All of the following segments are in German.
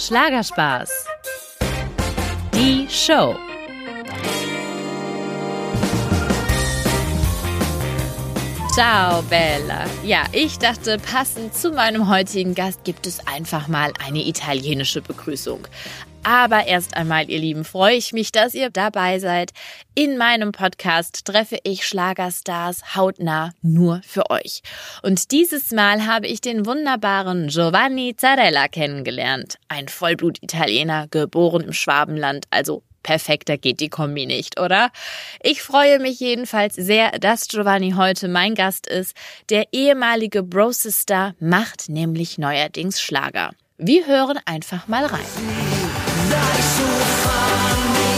Schlagerspaß. Die Show. Ciao, Bella. Ja, ich dachte, passend zu meinem heutigen Gast gibt es einfach mal eine italienische Begrüßung. Aber erst einmal, ihr Lieben, freue ich mich, dass ihr dabei seid. In meinem Podcast treffe ich Schlagerstars hautnah nur für euch. Und dieses Mal habe ich den wunderbaren Giovanni Zarella kennengelernt. Ein Vollblut-Italiener, geboren im Schwabenland, also Perfekter geht die Kombi nicht, oder? Ich freue mich jedenfalls sehr, dass Giovanni heute mein Gast ist. Der ehemalige Broses-Star macht nämlich neuerdings Schlager. Wir hören einfach mal rein. so funny.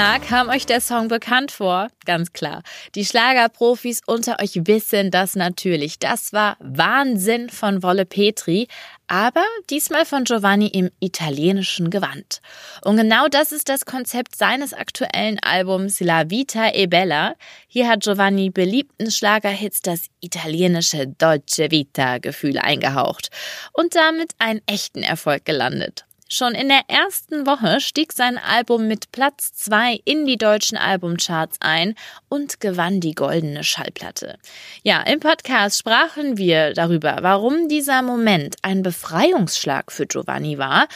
Na, kam euch der Song bekannt vor? Ganz klar. Die Schlagerprofis unter euch wissen das natürlich. Das war Wahnsinn von Wolle Petri, aber diesmal von Giovanni im italienischen Gewand. Und genau das ist das Konzept seines aktuellen Albums La Vita e Bella. Hier hat Giovanni beliebten Schlagerhits das italienische Dolce Vita Gefühl eingehaucht und damit einen echten Erfolg gelandet. Schon in der ersten Woche stieg sein Album mit Platz 2 in die deutschen Albumcharts ein und gewann die goldene Schallplatte. Ja, im Podcast sprachen wir darüber, warum dieser Moment ein Befreiungsschlag für Giovanni war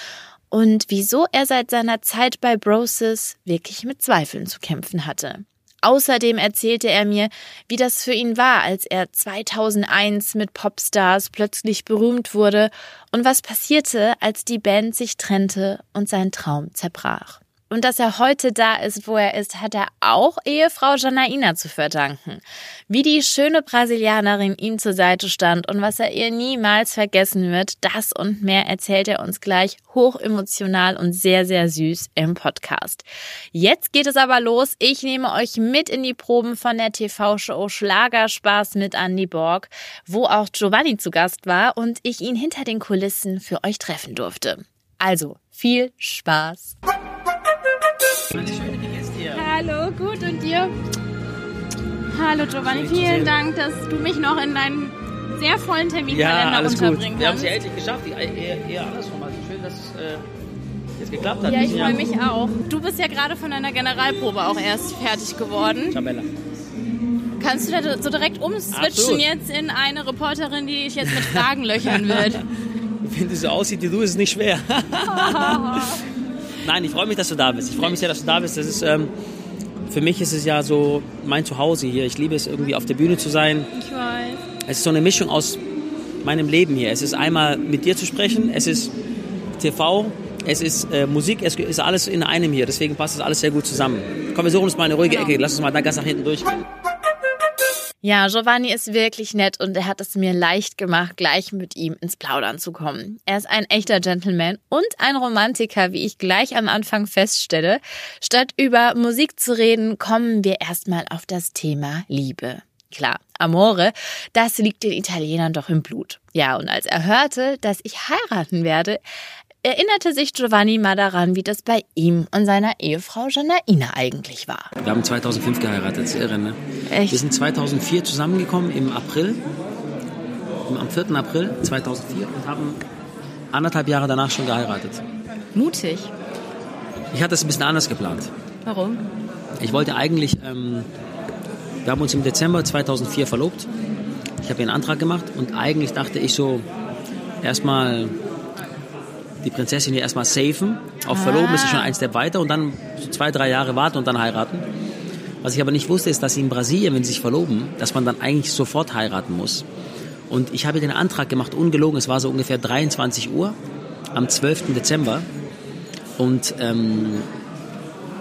und wieso er seit seiner Zeit bei Broses wirklich mit Zweifeln zu kämpfen hatte. Außerdem erzählte er mir, wie das für ihn war, als er 2001 mit Popstars plötzlich berühmt wurde und was passierte, als die Band sich trennte und sein Traum zerbrach. Und dass er heute da ist, wo er ist, hat er auch Ehefrau Janaina zu verdanken. Wie die schöne Brasilianerin ihm zur Seite stand und was er ihr niemals vergessen wird, das und mehr erzählt er uns gleich hochemotional und sehr, sehr süß im Podcast. Jetzt geht es aber los. Ich nehme euch mit in die Proben von der TV-Show Schlagerspaß mit Andy Borg, wo auch Giovanni zu Gast war und ich ihn hinter den Kulissen für euch treffen durfte. Also, viel Spaß! Hallo, gut und dir? Hallo Giovanni, vielen Dank, dass du mich noch in deinen sehr vollen Terminkalender ja, alles unterbringen gut. Wir haben es ja endlich geschafft. Eher, eher andersrum. Also schön, dass es äh, jetzt geklappt hat. Ja, ich freue mich auch. Du bist ja gerade von deiner Generalprobe auch erst fertig geworden. Tabella. Kannst du da so direkt umswitchen jetzt in eine Reporterin, die dich jetzt mit Fragen löchern wird? Wenn du so aussieht wie du, ist es nicht schwer. Nein, ich freue mich, dass du da bist. Ich freue mich sehr, dass du da bist. Das ist, ähm, für mich ist es ja so mein Zuhause hier. Ich liebe es irgendwie auf der Bühne zu sein. Ich weiß. Es ist so eine Mischung aus meinem Leben hier. Es ist einmal mit dir zu sprechen, es ist TV, es ist äh, Musik, es ist alles in einem hier. Deswegen passt das alles sehr gut zusammen. Komm, wir suchen uns mal eine ruhige Genau. Ecke. Lass uns mal da ganz nach hinten durchgehen. Ja, Giovanni ist wirklich nett und er hat es mir leicht gemacht, gleich mit ihm ins Plaudern zu kommen. Er ist ein echter Gentleman und ein Romantiker, wie ich gleich am Anfang feststelle. Statt über Musik zu reden, kommen wir erstmal auf das Thema Liebe. Klar, Amore, das liegt den Italienern doch im Blut. Ja, und als er hörte, dass ich heiraten werde, erinnerte sich Giovanni mal daran, wie das bei ihm und seiner Ehefrau Janaina eigentlich war. Wir haben 2005 geheiratet, das ist irre, ne? Echt? Wir sind 2004 zusammengekommen im April, am 4. April 2004 und haben anderthalb Jahre danach schon geheiratet. Mutig. Ich hatte es ein bisschen anders geplant. Warum? Ich wollte eigentlich, ähm, wir haben uns im Dezember 2004 verlobt. Ich habe einen Antrag gemacht und eigentlich dachte ich so, erstmal die Prinzessin hier erstmal safen. Auf Verloben ist es schon ein Step weiter und dann so zwei, drei Jahre warten und dann heiraten. Was ich aber nicht wusste, ist, dass sie in Brasilien, wenn sie sich verloben, dass man dann eigentlich sofort heiraten muss. Und ich habe den Antrag gemacht, ungelogen, es war so ungefähr 23 Uhr am 12. Dezember. Und, ähm,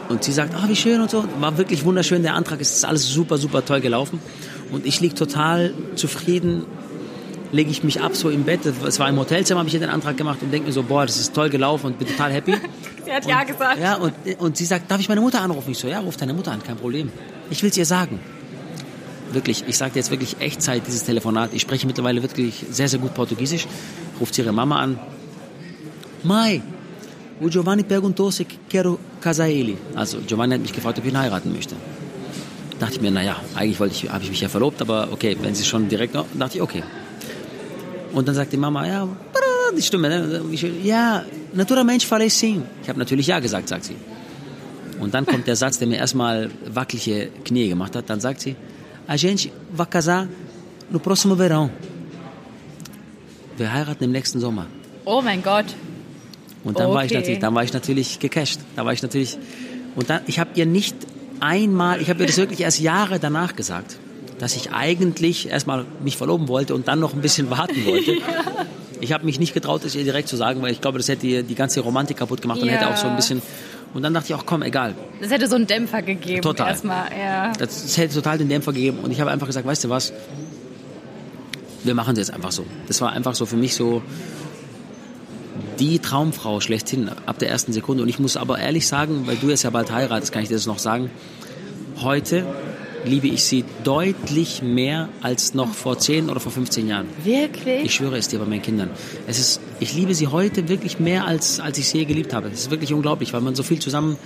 und sie sagt, ah, wie schön und so. War wirklich wunderschön, der Antrag ist alles super, super toll gelaufen. Und ich lieg total zufrieden, lege ich mich ab so im Bett. Es war im Hotelzimmer, habe ich hier den Antrag gemacht und denke mir so, boah, das ist toll gelaufen und bin total happy. Sie hat ja gesagt. Ja, und, und sie sagt, darf ich meine Mutter anrufen? Ich so, ja, ruf deine Mutter an, kein Problem. Ich will es ihr sagen. Wirklich, ich sage jetzt wirklich Echtzeit, dieses Telefonat. Ich spreche mittlerweile wirklich sehr, sehr gut Portugiesisch. Ruft ihre Mama an. Mai, o Giovanni perguntou se quero casar ele. Also Giovanni hat mich gefragt, ob ich ihn heiraten möchte. Dachte ich mir, naja, eigentlich wollte ich, habe ich mich ja verlobt, aber okay, wenn sie schon direkt, dachte ich, okay. Und dann sagt die Mama, ja, die Stimme, ne? ja, naturalmente falei sim. Ich habe natürlich ja gesagt, sagt sie. Und dann kommt der Satz, der mir erstmal wackelige Knie gemacht hat. Dann sagt sie, a gente vai casar no próximo verão. Wir heiraten im nächsten Sommer. Oh mein Gott. Und dann okay. war ich natürlich, dann war ich natürlich gecasht. Da war ich natürlich und dann, ich habe ihr nicht einmal, ich habe ihr das wirklich erst Jahre danach gesagt, dass ich eigentlich erstmal mich verloben wollte und dann noch ein bisschen warten wollte. Ich habe mich nicht getraut, das ihr direkt zu sagen, weil ich glaube, das hätte die, die ganze Romantik kaputt gemacht und ja. hätte auch so ein bisschen. Und dann dachte ich auch, komm, egal. Das hätte so einen Dämpfer gegeben. Total. Erstmal, ja. Das, das hätte total den Dämpfer gegeben. Und ich habe einfach gesagt, weißt du was? Wir machen es jetzt einfach so. Das war einfach so für mich so, die Traumfrau schlechthin ab der ersten Sekunde. Und ich muss aber ehrlich sagen, weil du jetzt ja bald heiratest, kann ich dir das noch sagen. Heute liebe ich sie deutlich mehr als noch vor 10 oder vor 15 Jahren. Wirklich? Ich schwöre es dir bei meinen Kindern. Es ist, ich liebe sie heute wirklich mehr, als, als ich sie je geliebt habe. Es ist wirklich unglaublich, weil man so viel zusammen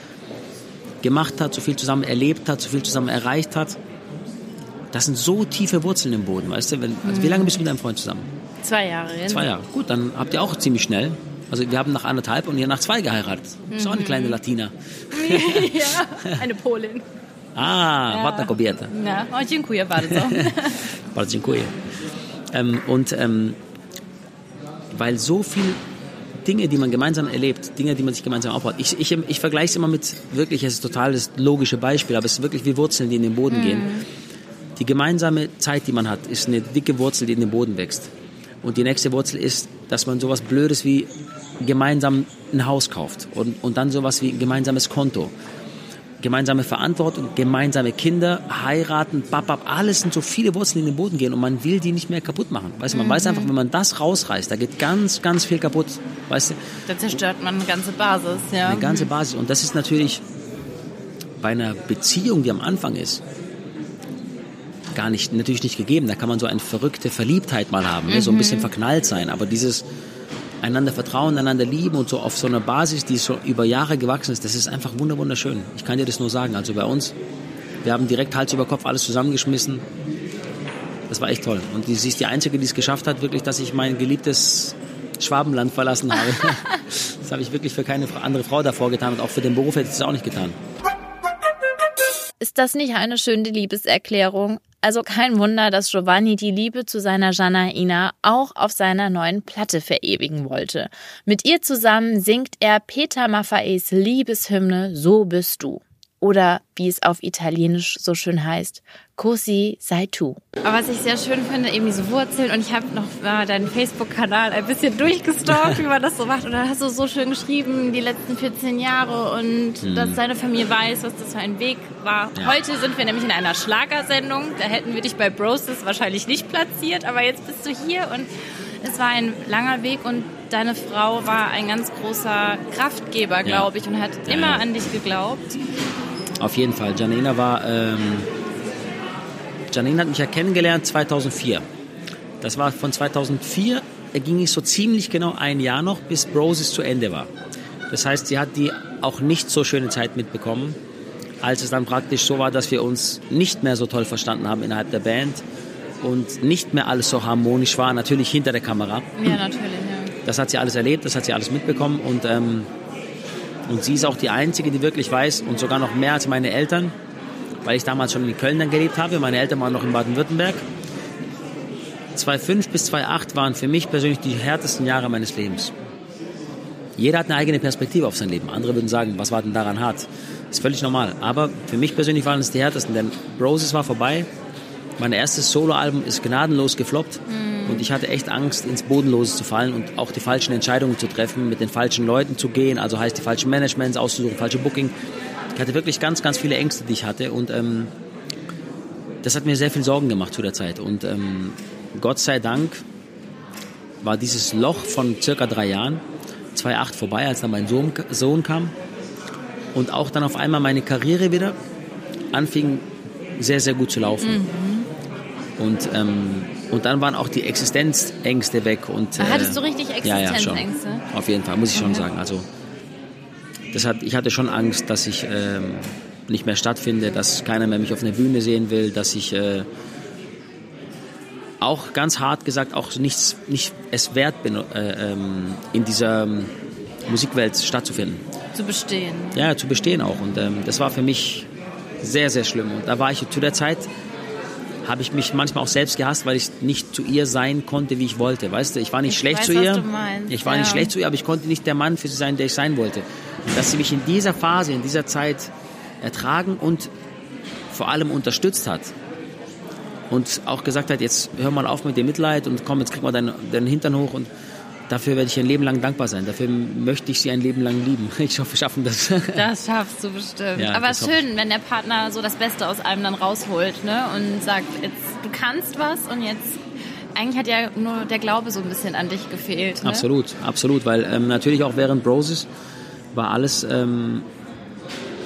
gemacht hat, so viel zusammen erlebt hat, so viel zusammen erreicht hat. Das sind so tiefe Wurzeln im Boden, weißt du? Wenn, also wie lange bist du mit deinem Freund zusammen? Zwei Jahre. Zwei Jahre. Gut, dann habt ihr auch ziemlich schnell also wir haben nach anderthalb und ihr nach zwei geheiratet. Mhm. Ist auch eine mhm. kleine Latina. ja, eine Polin. Ah, ja. ładna kobieta. Ja, oh, dziękuję bardzo. bardzo dziękuję. Ähm, und ähm, weil so viel Dinge, die man gemeinsam erlebt, Dinge, die man sich gemeinsam aufbaut. Ich, ich, ich vergleiche es immer mit, wirklich, es ist total das logische Beispiel, aber es ist wirklich wie Wurzeln, die in den Boden mhm. gehen. Die gemeinsame Zeit, die man hat, ist eine dicke Wurzel, die in den Boden wächst. Und die nächste Wurzel ist, dass man sowas Blödes wie gemeinsam ein Haus kauft und, und dann sowas wie ein gemeinsames Konto. Gemeinsame Verantwortung, gemeinsame Kinder, heiraten, babab, alles sind so viele Wurzeln, die in den Boden gehen und man will die nicht mehr kaputt machen. Weißt du, man mhm. weiß einfach, wenn man das rausreißt, da geht ganz, ganz viel kaputt. Weißt du? Da zerstört man eine ganze Basis, ja. Eine ganze Basis. Und das ist natürlich bei einer Beziehung, die am Anfang ist, gar nicht, natürlich nicht gegeben. Da kann man so eine verrückte Verliebtheit mal haben, ne? so ein bisschen mhm. verknallt sein. Aber dieses einander vertrauen, einander lieben und so auf so einer Basis, die so über Jahre gewachsen ist, das ist einfach wunderschön. Ich kann dir das nur sagen. Also bei uns, wir haben direkt Hals über Kopf alles zusammengeschmissen. Das war echt toll. Und sie ist die Einzige, die es geschafft hat, wirklich, dass ich mein geliebtes Schwabenland verlassen habe. das habe ich wirklich für keine andere Frau davor getan und auch für den Beruf hätte ich es auch nicht getan. Ist das nicht eine schöne Liebeserklärung? Also kein Wunder, dass Giovanni die Liebe zu seiner Janaina auch auf seiner neuen Platte verewigen wollte. Mit ihr zusammen singt er Peter Maffaes Liebeshymne So bist du. Oder wie es auf Italienisch so schön heißt, Così sei tu. Aber was ich sehr schön finde, eben diese Wurzeln und ich habe noch mal deinen Facebook-Kanal ein bisschen durchgestalkt, wie man das so macht. Und da hast du so schön geschrieben, die letzten 14 Jahre und mhm. dass deine Familie weiß, was das für ein Weg war. Ja. Heute sind wir nämlich in einer Schlagersendung. Da hätten wir dich bei Broses wahrscheinlich nicht platziert, aber jetzt bist du hier und es war ein langer Weg und deine Frau war ein ganz großer Kraftgeber, glaube ich, und hat ja. immer an dich geglaubt. Auf jeden Fall. Janina war ähm, Janine hat mich ja kennengelernt 2004. Das war von 2004, ging es so ziemlich genau ein Jahr noch, bis Broses zu Ende war. Das heißt, sie hat die auch nicht so schöne Zeit mitbekommen, als es dann praktisch so war, dass wir uns nicht mehr so toll verstanden haben innerhalb der Band und nicht mehr alles so harmonisch war, natürlich hinter der Kamera. Ja, natürlich, ja. Das hat sie alles erlebt, das hat sie alles mitbekommen und, ähm, und sie ist auch die Einzige, die wirklich weiß und sogar noch mehr als meine Eltern, weil ich damals schon in Köln dann gelebt habe. Meine Eltern waren noch in Baden-Württemberg. 2005 bis 2008 waren für mich persönlich die härtesten Jahre meines Lebens. Jeder hat eine eigene Perspektive auf sein Leben. Andere würden sagen, was war denn daran hart? Ist völlig normal. Aber für mich persönlich waren es die härtesten, denn Roses war vorbei. Mein erstes Soloalbum ist gnadenlos gefloppt. Mhm. Und ich hatte echt Angst, ins Bodenlose zu fallen und auch die falschen Entscheidungen zu treffen, mit den falschen Leuten zu gehen, also heißt die falschen Managements auszusuchen, falsche Booking. Ich hatte wirklich ganz, ganz viele Ängste, die ich hatte und ähm, das hat mir sehr viel Sorgen gemacht zu der Zeit. Und ähm, Gott sei Dank war dieses Loch von circa drei Jahren, 2008 vorbei, als dann mein Sohn, Sohn kam und auch dann auf einmal meine Karriere wieder anfing sehr, sehr gut zu laufen. Mhm. Und, ähm, und dann waren auch die Existenzängste weg. Und, äh, Hattest du richtig Existenzängste? Ja, ja, schon. Auf jeden Fall, muss ich schon sagen. Also das hat, ich hatte schon Angst, dass ich ähm, nicht mehr stattfinde, dass keiner mehr mich auf einer Bühne sehen will, dass ich, äh, auch ganz hart gesagt auch nichts, nicht es wert bin, äh, ähm, in dieser ähm, Musikwelt stattzufinden. Zu bestehen. Ja, zu bestehen auch. Und ähm, das war für mich sehr, sehr schlimm. Und da war ich zu der Zeit, habe ich mich manchmal auch selbst gehasst, weil ich nicht zu ihr sein konnte, wie ich wollte. Weißt du, ich war nicht Ich schlecht weiß, zu ihr. Ich war ja. nicht schlecht zu ihr, aber ich konnte nicht der Mann für sie sein, der ich sein wollte. Und dass sie mich in dieser Phase, in dieser Zeit ertragen und vor allem unterstützt hat. Und auch gesagt hat, jetzt hör mal auf mit dem Mitleid und komm, jetzt krieg mal deinen, deinen Hintern hoch und dafür werde ich ihr ein Leben lang dankbar sein. Dafür möchte ich sie ein Leben lang lieben. Ich hoffe, wir schaffen das. Das schaffst du bestimmt. Ja, Aber schön, wenn der Partner so das Beste aus einem dann rausholt ne? und sagt, jetzt, du kannst was und jetzt. Eigentlich hat ja nur der Glaube so ein bisschen an dich gefehlt. Ne? Absolut, absolut, weil ähm, natürlich auch während Broses war alles ähm,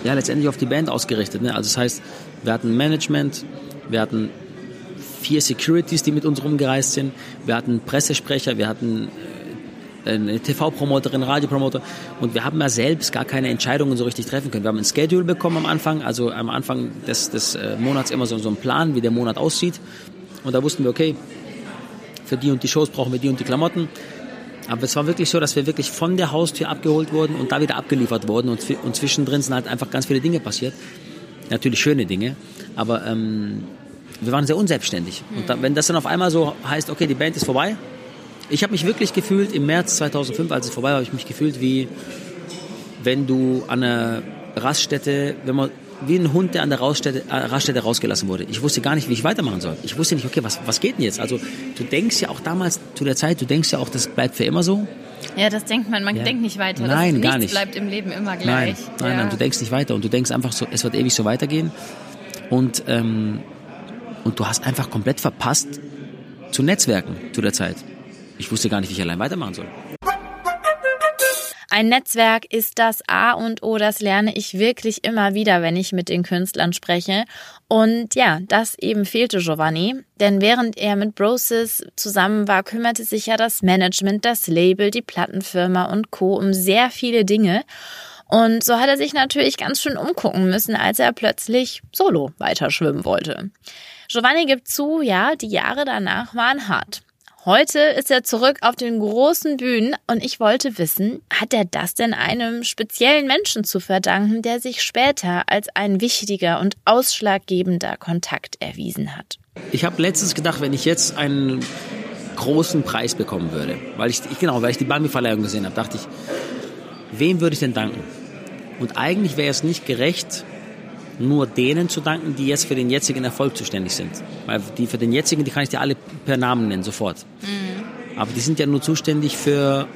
ja letztendlich auf die Band ausgerichtet. Ne? Also das heißt, wir hatten Management, wir hatten vier Securities, die mit uns rumgereist sind, wir hatten Pressesprecher, wir hatten eine TV-Promoterin, Radiopromoter und wir haben ja selbst gar keine Entscheidungen so richtig treffen können. Wir haben ein Schedule bekommen am Anfang, also am Anfang des, des äh, Monats immer so, so einen Plan, wie der Monat aussieht und da wussten wir, okay, für die und die Shows brauchen wir die und die Klamotten. Aber es war wirklich so, dass wir wirklich von der Haustür abgeholt wurden und da wieder abgeliefert wurden. Und, und zwischendrin sind halt einfach ganz viele Dinge passiert. Natürlich schöne Dinge, aber ähm, wir waren sehr unselbstständig. Und da, wenn das dann auf einmal so heißt, okay, die Band ist vorbei. Ich habe mich wirklich gefühlt, im März 2005, als es vorbei war, habe ich mich gefühlt wie, wenn du an einer Raststätte, wenn man wie ein Hund, der an der Raststätte, äh, Raststätte rausgelassen wurde. Ich wusste gar nicht, wie ich weitermachen soll. Ich wusste nicht, okay, was, was geht denn jetzt? Also du denkst ja auch damals zu der Zeit, du denkst ja auch, das bleibt für immer so. Ja, das denkt man, man Ja. denkt nicht weiter. Nein, das, gar nicht. bleibt im Leben immer Nein, gleich. nein, ja. nein, du denkst nicht weiter und du denkst einfach so, es wird ewig so weitergehen. Und, ähm, und du hast einfach komplett verpasst zu netzwerken zu der Zeit. Ich wusste gar nicht, wie ich allein weitermachen soll. Ein Netzwerk ist das A und O, das lerne ich wirklich immer wieder, wenn ich mit den Künstlern spreche. Und ja, das eben fehlte Giovanni, denn während er mit Brosis zusammen war, kümmerte sich ja das Management, das Label, die Plattenfirma und Co. um sehr viele Dinge. Und so hat er sich natürlich ganz schön umgucken müssen, als er plötzlich solo weiter schwimmen wollte. Giovanni gibt zu, ja, die Jahre danach waren hart. Heute ist er zurück auf den großen Bühnen und ich wollte wissen, hat er das denn einem speziellen Menschen zu verdanken, der sich später als ein wichtiger und ausschlaggebender Kontakt erwiesen hat? Ich habe letztens gedacht, wenn ich jetzt einen großen Preis bekommen würde, weil ich, genau, weil ich die Bambi-Verleihung gesehen habe, dachte ich, wem würde ich denn danken? Und eigentlich wäre es nicht gerecht, nur denen zu danken, die jetzt für den jetzigen Erfolg zuständig sind. Weil die für den jetzigen, die kann ich dir alle per Namen nennen, sofort. Aber die sind ja nur zuständig für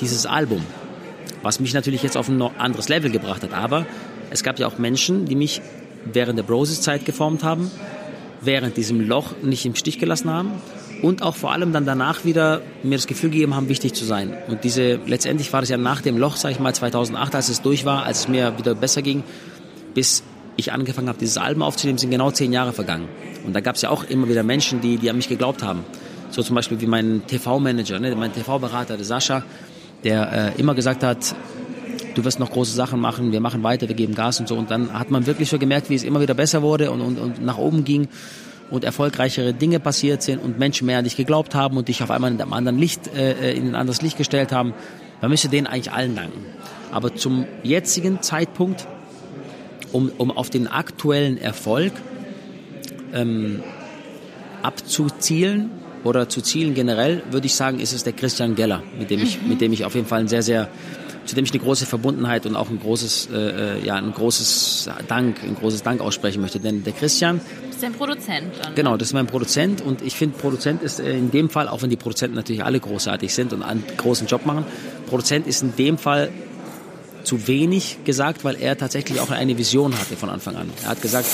dieses Album, was mich natürlich jetzt auf ein anderes Level gebracht hat. Aber es gab ja auch Menschen, die mich während der Broses-Zeit geformt haben, während diesem Loch nicht im Stich gelassen haben und auch vor allem dann danach wieder mir das Gefühl gegeben haben, wichtig zu sein. Und diese, letztendlich war das ja nach dem Loch, sag ich mal, 2008, als es durch war, als es mir wieder besser ging, bis ich angefangen habe, dieses Album aufzunehmen, sind genau zehn Jahre vergangen. Und da gab es ja auch immer wieder Menschen, die, die an mich geglaubt haben. So zum Beispiel wie mein TV-Manager, ne, mein TV-Berater, der Sascha, der äh, immer gesagt hat, du wirst noch große Sachen machen, wir machen weiter, wir geben Gas und so. Und dann hat man wirklich so gemerkt, wie es immer wieder besser wurde und, und, und nach oben ging und erfolgreichere Dinge passiert sind und Menschen mehr an dich geglaubt haben und dich auf einmal in einem anderen Licht, äh, in ein anderes Licht gestellt haben. Man müsste denen eigentlich allen danken. Aber zum jetzigen Zeitpunkt, um, um auf den aktuellen Erfolg ähm, abzuzielen oder zu zielen generell, würde ich sagen, ist es der Christian Geller, mit dem ich, mit dem ich auf jeden Fall ein sehr, sehr, zu dem ich eine große Verbundenheit und auch ein großes, äh, ja, ein großes Dank, ein großes Dank aussprechen möchte. Denn der Christian, Das ist ein Produzent. Dann. Genau, das ist mein Produzent und ich finde, Produzent ist äh, in dem Fall, auch wenn die Produzenten natürlich alle großartig sind und einen großen Job machen, Produzent ist in dem Fall zu wenig gesagt, weil er tatsächlich auch eine Vision hatte von Anfang an. Er hat gesagt,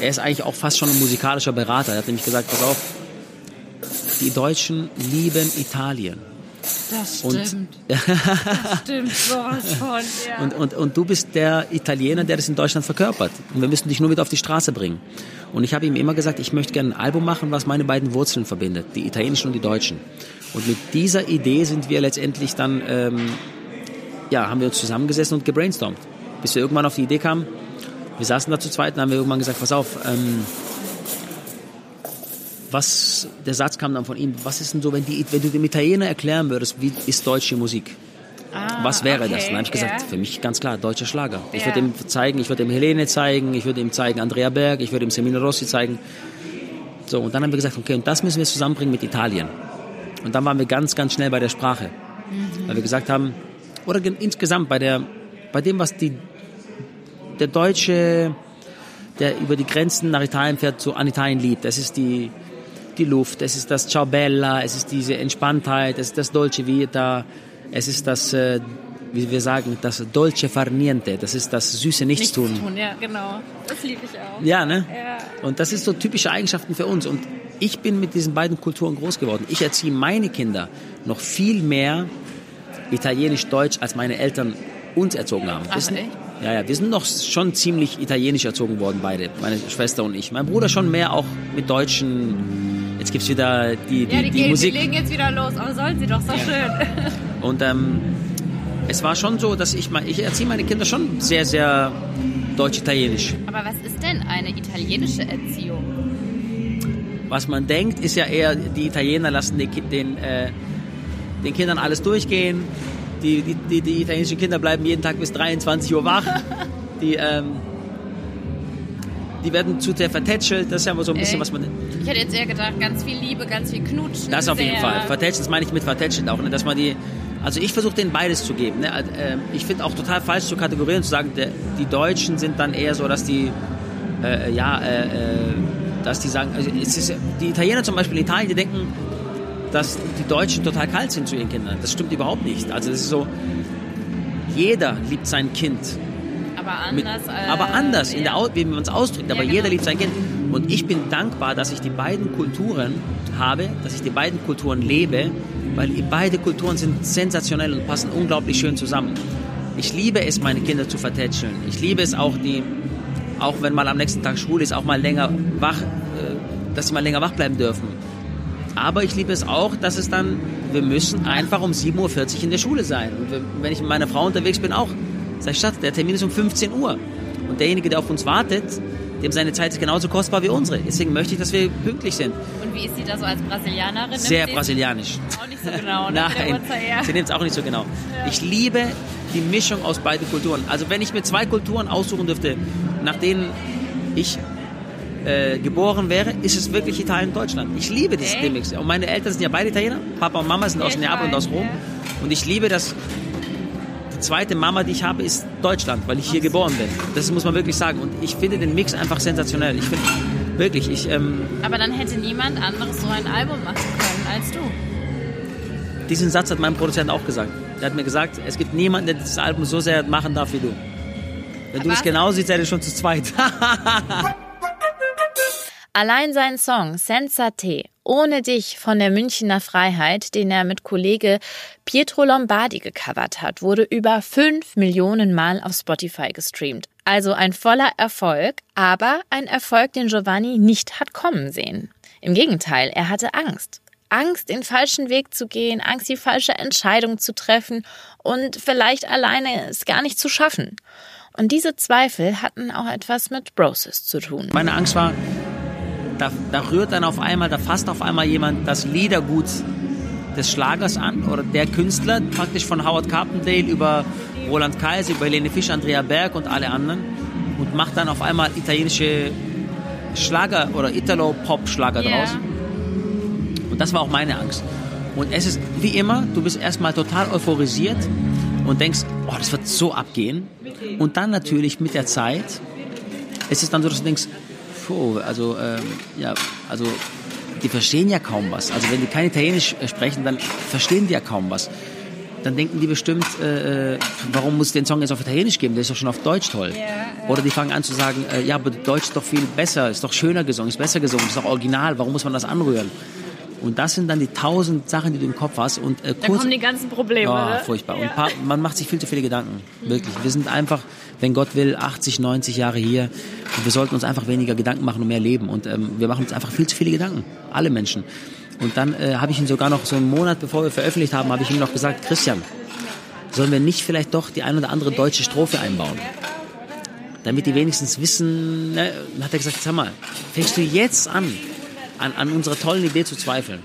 er ist eigentlich auch fast schon ein musikalischer Berater. Er hat nämlich gesagt, pass auf, die Deutschen lieben Italien. Das Und- stimmt. das stimmt sowas von, ja. Und, und, und du bist der Italiener, der das in Deutschland verkörpert. Und wir müssen dich nur mit auf die Straße bringen. Und ich habe ihm immer gesagt, ich möchte gerne ein Album machen, was meine beiden Wurzeln verbindet, die italienischen und die deutschen. Und mit dieser Idee sind wir letztendlich dann, ähm, ja, haben wir uns zusammengesessen und gebrainstormt. Bis wir irgendwann auf die Idee kamen, wir saßen da zu zweit und haben wir irgendwann gesagt, pass auf, ähm, was, der Satz kam dann von ihm, was ist denn so, wenn, die, wenn du dem Italiener erklären würdest, wie ist deutsche Musik? Ah, was wäre okay, das? Dann habe ich gesagt, ja. für mich ganz klar, deutscher Schlager. Ich Ja. würde ihm zeigen, ich würde ihm Helene zeigen, ich würde ihm zeigen Andrea Berg, ich würde ihm Semino Rossi zeigen. So, und dann haben wir gesagt, okay, und das müssen wir zusammenbringen mit Italien. Und dann waren wir ganz, ganz schnell bei der Sprache. Weil wir gesagt haben, oder insgesamt bei der, bei dem, was die, der Deutsche, der über die Grenzen nach Italien fährt, so an Italien liebt. Das ist die, die Luft, es ist das Ciao Bella, es ist diese Entspanntheit, es ist das Dolce Vita, es ist das, äh, wie wir sagen, das Dolce Far Niente, das ist das süße Nichtstun. Nichts tun, ja, genau. Das liebe ich auch. Ja, ne? Ja. Und das ist so typische Eigenschaften für uns. Und ich bin mit diesen beiden Kulturen groß geworden. Ich erziehe meine Kinder noch viel mehr italienisch-deutsch, als meine Eltern uns erzogen haben. Ach, sind- echt? Ja, ja, wir sind noch schon ziemlich italienisch erzogen worden, beide, meine Schwester und ich. Mein Bruder schon mehr auch mit deutschen, jetzt gibt's wieder die, die, Ja, die, die gehen, Musik. die legen jetzt wieder los, aber sollen sie doch, so schön. Und ähm, es war schon so, dass ich, ich erziehe meine Kinder schon sehr, sehr deutsch-italienisch. Aber was ist denn eine italienische Erziehung? Was man denkt, ist ja eher, die Italiener lassen den, den, äh, den Kindern alles durchgehen. Die, die, die, die italienischen Kinder bleiben jeden Tag bis 23 Uhr wach. Die, ähm, die werden zu sehr vertätschelt. Das ist ja immer so ein bisschen, Echt? was man... Ich hätte jetzt eher gedacht, ganz viel Liebe, ganz viel Knutschen. Das auf jeden Fall. Vertätschelt, das meine ich mit vertätschelt auch. Ne? Dass man die, also ich versuche denen beides zu geben. Ne? Also, ähm, Ich finde auch total falsch zu kategorieren, zu sagen, die Deutschen sind dann eher so, dass die, äh, ja, äh, äh, dass die sagen, also ist, die Italiener zum Beispiel in Italien, die denken, dass die Deutschen total kalt sind zu ihren Kindern. Das stimmt überhaupt nicht. Also es ist so, jeder liebt sein Kind. Aber Mit, anders. äh, aber anders, in der, wie man es ausdrückt. Aber Ja, jeder genau. liebt sein Kind. Und ich bin dankbar, dass ich die beiden Kulturen habe, dass ich die beiden Kulturen lebe, weil beide Kulturen sind sensationell und passen unglaublich schön zusammen. Ich liebe es, meine Kinder zu vertätscheln. Ich liebe es auch, die, auch wenn mal am nächsten Tag Schule ist, auch mal länger wach, äh, dass sie mal länger wach bleiben dürfen. Aber ich liebe es auch, dass es dann, wir müssen einfach um 7.40 Uhr in der Schule sein. Und wenn ich mit meiner Frau unterwegs bin, auch. Sag ich, Schatz, der Termin ist um 15 Uhr. Und derjenige, der auf uns wartet, dem seine Zeit ist genauso kostbar wie unsere. Deswegen möchte ich, dass wir pünktlich sind. Und wie ist sie da so als Brasilianerin? Sehr brasilianisch. Auch nicht so genau, ne? Nein, ja. sie nimmt es auch nicht so genau. Ich liebe die Mischung aus beiden Kulturen. Also wenn ich mir zwei Kulturen aussuchen dürfte, nach denen ich äh, geboren wäre, ist es wirklich Italien Deutschland. Ich liebe dieses Echt? Remix. Und meine Eltern sind ja beide Italiener. Papa und Mama sind aus Neapel und aus Rom. ja. Und ich liebe das. Die zweite Mama, die ich habe, ist Deutschland, weil ich hier geboren bin. Das muss man wirklich sagen. Und ich finde den Mix einfach sensationell. Ich finde wirklich, ich ähm, Aber dann hätte niemand anderes so ein Album machen können als du. Diesen Satz hat mein Produzent auch gesagt. Er hat mir gesagt, es gibt niemanden, der dieses Album so sehr machen darf wie du. Wenn du Aber- es genau siehst, seid ihr schon zu zweit. Allein sein Song Senza Te, ohne dich von der Münchner Freiheit, den er mit Kollege Pietro Lombardi gecovert hat, wurde über fünf Millionen Mal auf Spotify gestreamt. Also ein voller Erfolg, aber ein Erfolg, den Giovanni nicht hat kommen sehen. Im Gegenteil, er hatte Angst. Angst, den falschen Weg zu gehen, Angst, die falsche Entscheidung zu treffen und vielleicht alleine es gar nicht zu schaffen. Und diese Zweifel hatten auch etwas mit Broses zu tun. Meine Angst war, da, da rührt dann auf einmal, da fasst auf einmal jemand das Liedergut des Schlagers an oder der Künstler, praktisch von Howard Carpendale über Roland Kaiser, über Helene Fischer, Andrea Berg und alle anderen und macht dann auf einmal italienische Schlager oder Italo-Pop-Schlager Ja. draus. Und das war auch meine Angst. Und es ist wie immer, du bist erstmal total euphorisiert und denkst, oh, das wird so abgehen. Und dann natürlich mit der Zeit ist es dann so, dass du denkst, puh, also, ähm, ja, also, die verstehen ja kaum was. Also, wenn die kein Italienisch äh, sprechen, dann verstehen die ja kaum was. Dann denken die bestimmt, äh, äh, warum muss es den Song jetzt auf Italienisch geben? Der ist doch schon auf Deutsch toll. Oder die fangen an zu sagen, äh, ja, aber Deutsch ist doch viel besser, ist doch schöner gesungen, ist besser gesungen, ist doch original, warum muss man das anrühren? Und das sind dann die tausend Sachen, die du im Kopf hast. Und äh, Da kurz, kommen die ganzen Probleme. ja, ne? furchtbar. Und pa- man macht sich viel zu viele Gedanken. Wirklich. Wir sind einfach, wenn Gott will, 80, 90 Jahre hier. Und wir sollten uns einfach weniger Gedanken machen und mehr leben. Und ähm, wir machen uns einfach viel zu viele Gedanken. Alle Menschen. Und dann äh, habe ich ihn sogar noch so einen Monat, bevor wir veröffentlicht haben, habe ich ihm noch gesagt, Christian, sollen wir nicht vielleicht doch die ein oder andere deutsche Strophe einbauen? Damit die wenigstens wissen, ne? dann hat er gesagt, sag mal, fängst du jetzt an, an, an unserer tollen Idee zu zweifeln.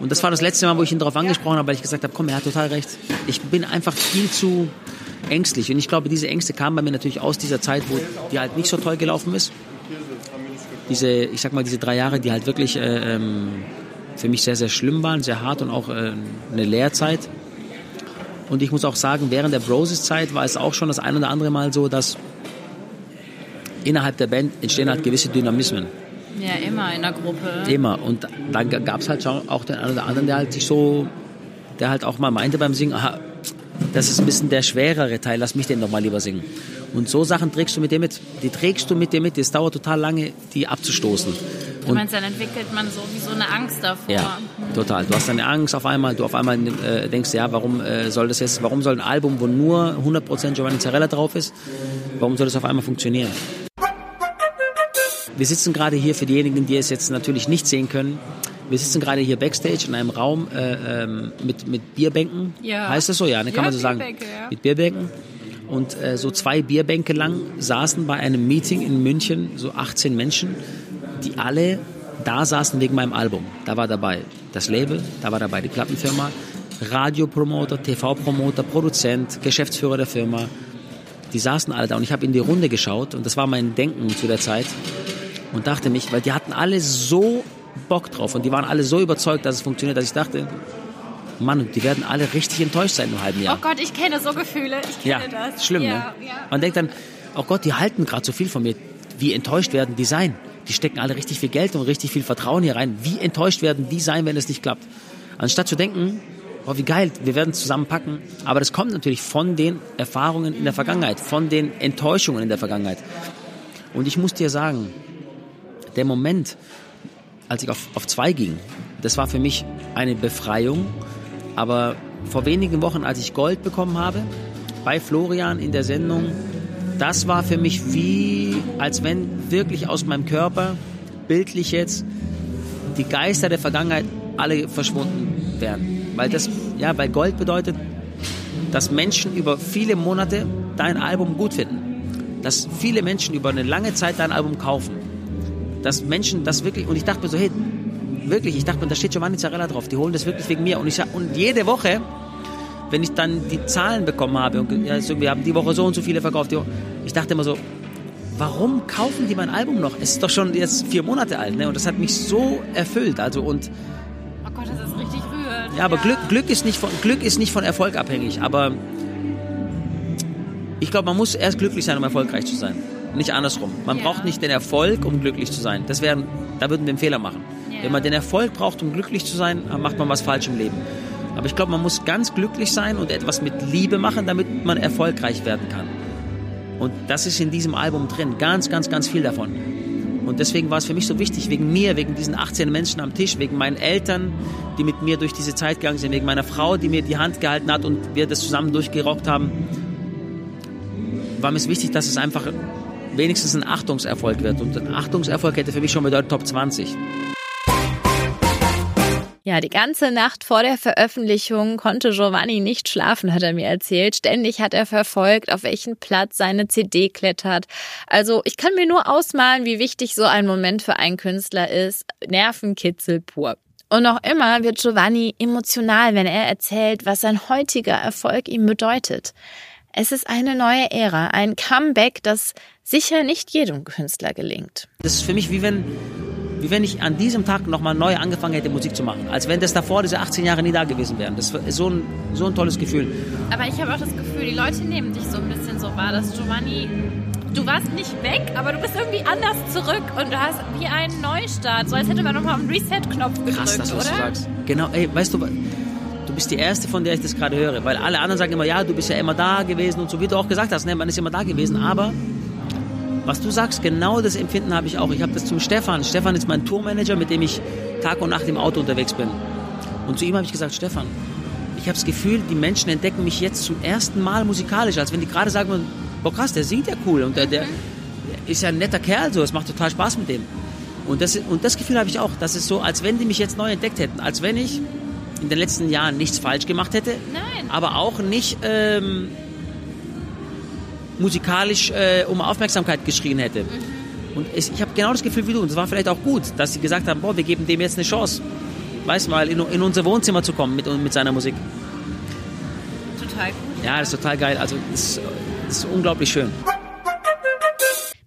Und das war das letzte Mal, wo ich ihn darauf angesprochen habe, weil ich gesagt habe, komm, er hat total recht. Ich bin einfach viel zu ängstlich. Und ich glaube, diese Ängste kamen bei mir natürlich aus dieser Zeit, wo die halt nicht so toll gelaufen ist. Diese, ich sag mal, diese drei Jahre, die halt wirklich äh, ähm, für mich sehr, sehr schlimm waren, sehr hart und auch äh, eine Lehrzeit. Und ich muss auch sagen, während der Broses-Zeit war es auch schon das ein oder andere Mal so, dass innerhalb der Band entstehen halt gewisse Dynamismen. Ja, immer in der Gruppe. Immer. Und da gab es halt schon auch den einen oder anderen, der halt sich so, der halt auch mal meinte beim Singen, aha, das ist ein bisschen der schwerere Teil, lass mich den doch mal lieber singen. Und so Sachen trägst du mit dir mit. Die trägst du mit dir mit. Es dauert total lange, die abzustoßen. Du meinst, dann entwickelt man so wie so eine Angst davor. Ja, total. Du hast eine Angst auf einmal, du auf einmal äh, denkst, ja, warum äh, soll das jetzt, warum soll ein Album, wo nur 100% Giovanni Zarella drauf ist, warum soll das auf einmal funktionieren? Wir sitzen gerade hier für diejenigen, die es jetzt natürlich nicht sehen können. Wir sitzen gerade hier backstage in einem Raum äh, ähm, mit, mit Bierbänken. Ja. Heißt das so? Ja, ne, kann Ja, man so sagen. Ja. Mit Bierbänken. Und äh, so zwei Bierbänke lang saßen bei einem Meeting in München so 18 Menschen, die alle da saßen wegen meinem Album. Da war dabei das Label, da war dabei die Plattenfirma, Radiopromoter, TV-Promoter, Produzent, Geschäftsführer der Firma. Die saßen alle da und ich habe in die Runde geschaut und das war mein Denken zu der Zeit und dachte mich, weil die hatten alle so Bock drauf und die waren alle so überzeugt, dass es funktioniert, dass ich dachte, Mann, die werden alle richtig enttäuscht sein im halben Jahr. Oh Gott, ich kenne so Gefühle. Ich Ja, kenne das. schlimm, ja, ne? Ja. Man denkt dann, oh Gott, die halten gerade so viel von mir. Wie enttäuscht werden die sein? Die stecken alle richtig viel Geld und richtig viel Vertrauen hier rein. Wie enttäuscht werden die sein, wenn es nicht klappt? Anstatt zu denken, oh, wie geil, wir werden es zusammenpacken. Aber das kommt natürlich von den Erfahrungen in der Vergangenheit, von den Enttäuschungen in der Vergangenheit. Und ich muss dir sagen, der Moment, als ich auf, auf zwei ging, das war für mich eine Befreiung. Aber vor wenigen Wochen, als ich Gold bekommen habe, bei Florian in der Sendung, das war für mich wie, als wenn wirklich aus meinem Körper, bildlich jetzt, die Geister der Vergangenheit alle verschwunden wären. Weil das, ja, weil Gold bedeutet, dass Menschen über viele Monate dein Album gut finden. Dass viele Menschen über eine lange Zeit dein Album kaufen. Dass Menschen das wirklich, und ich dachte mir so, hey, wirklich, ich dachte mir, da steht Giovanni Zarella drauf, die holen das wirklich wegen mir. Und, ich, und jede Woche, wenn ich dann die Zahlen bekommen habe, und ja, so, wir haben die Woche so und so viele verkauft, ich dachte immer so, warum kaufen die mein Album noch? Es ist doch schon jetzt vier Monate alt, ne? Und das hat mich so erfüllt. Also und Oh Gott, das ist richtig rührend. ja, aber Glück, Glück ist nicht von Glück ist nicht von Erfolg abhängig. Aber ich glaube, man muss erst glücklich sein, um erfolgreich zu sein. Nicht andersrum. Man Ja. braucht nicht den Erfolg, um glücklich zu sein. Das wären, da würden wir einen Fehler machen. Ja. Wenn man den Erfolg braucht, um glücklich zu sein, dann macht man was falsch im Leben. Aber ich glaube, man muss ganz glücklich sein und etwas mit Liebe machen, damit man erfolgreich werden kann. Und das ist in diesem Album drin. Ganz, ganz, ganz viel davon. Und deswegen war es für mich so wichtig, wegen mir, wegen diesen 18 Menschen am Tisch, wegen meinen Eltern, die mit mir durch diese Zeit gegangen sind, wegen meiner Frau, die mir die Hand gehalten hat und wir das zusammen durchgerockt haben, war mir es wichtig, dass es einfach wenigstens ein Achtungserfolg wird. Und ein Achtungserfolg hätte für mich schon bedeutet Top 20. Ja, die ganze Nacht vor der Veröffentlichung konnte Giovanni nicht schlafen, hat er mir erzählt. Ständig hat er verfolgt, auf welchen Platz seine CD klettert. Also ich kann mir nur ausmalen, wie wichtig so ein Moment für einen Künstler ist. Nervenkitzel pur. Und noch immer wird Giovanni emotional, wenn er erzählt, was sein heutiger Erfolg ihm bedeutet. Es ist eine neue Ära, ein Comeback, das sicher nicht jedem Künstler gelingt. Das ist für mich wie wenn, wie wenn ich an diesem Tag nochmal neu angefangen hätte, Musik zu machen. Als wenn das davor, diese 18 Jahre nie da gewesen wären. Das ist so ein, so ein tolles Gefühl. Aber ich habe auch das Gefühl, die Leute nehmen dich so ein bisschen so wahr, dass Giovanni. Du warst nicht weg, aber du bist irgendwie anders zurück und du hast wie einen Neustart. So als hätte man nochmal auf den Reset-Knopf gedrückt, Krass, das, was oder? du sagst. Genau, ey, weißt du, du bist die Erste, von der ich das gerade höre. Weil alle anderen sagen immer, ja, du bist ja immer da gewesen und so, wie du auch gesagt hast, ne, man ist immer da gewesen. Aber was du sagst, genau das Empfinden habe ich auch. Ich habe das zum Stefan. Stefan ist mein Tourmanager, mit dem ich Tag und Nacht im Auto unterwegs bin. Und zu ihm habe ich gesagt, Stefan, ich habe das Gefühl, die Menschen entdecken mich jetzt zum ersten Mal musikalisch, als wenn die gerade sagen, boah krass, der singt ja cool und der, der ist ja ein netter Kerl, so, es macht total Spaß mit dem. Und das, und das Gefühl habe ich auch, das ist so, als wenn die mich jetzt neu entdeckt hätten, als wenn ich in den letzten Jahren nichts falsch gemacht hätte, Nein. aber auch nicht ähm, musikalisch äh, um Aufmerksamkeit geschrien hätte. Und es, ich habe genau das Gefühl wie du. Und es war vielleicht auch gut, dass sie gesagt haben, boah, wir geben dem jetzt eine Chance. Weißt du mal, in, in unser Wohnzimmer zu kommen mit, mit seiner Musik. Total gut. Ja, das ist total geil. Also, das ist unglaublich schön.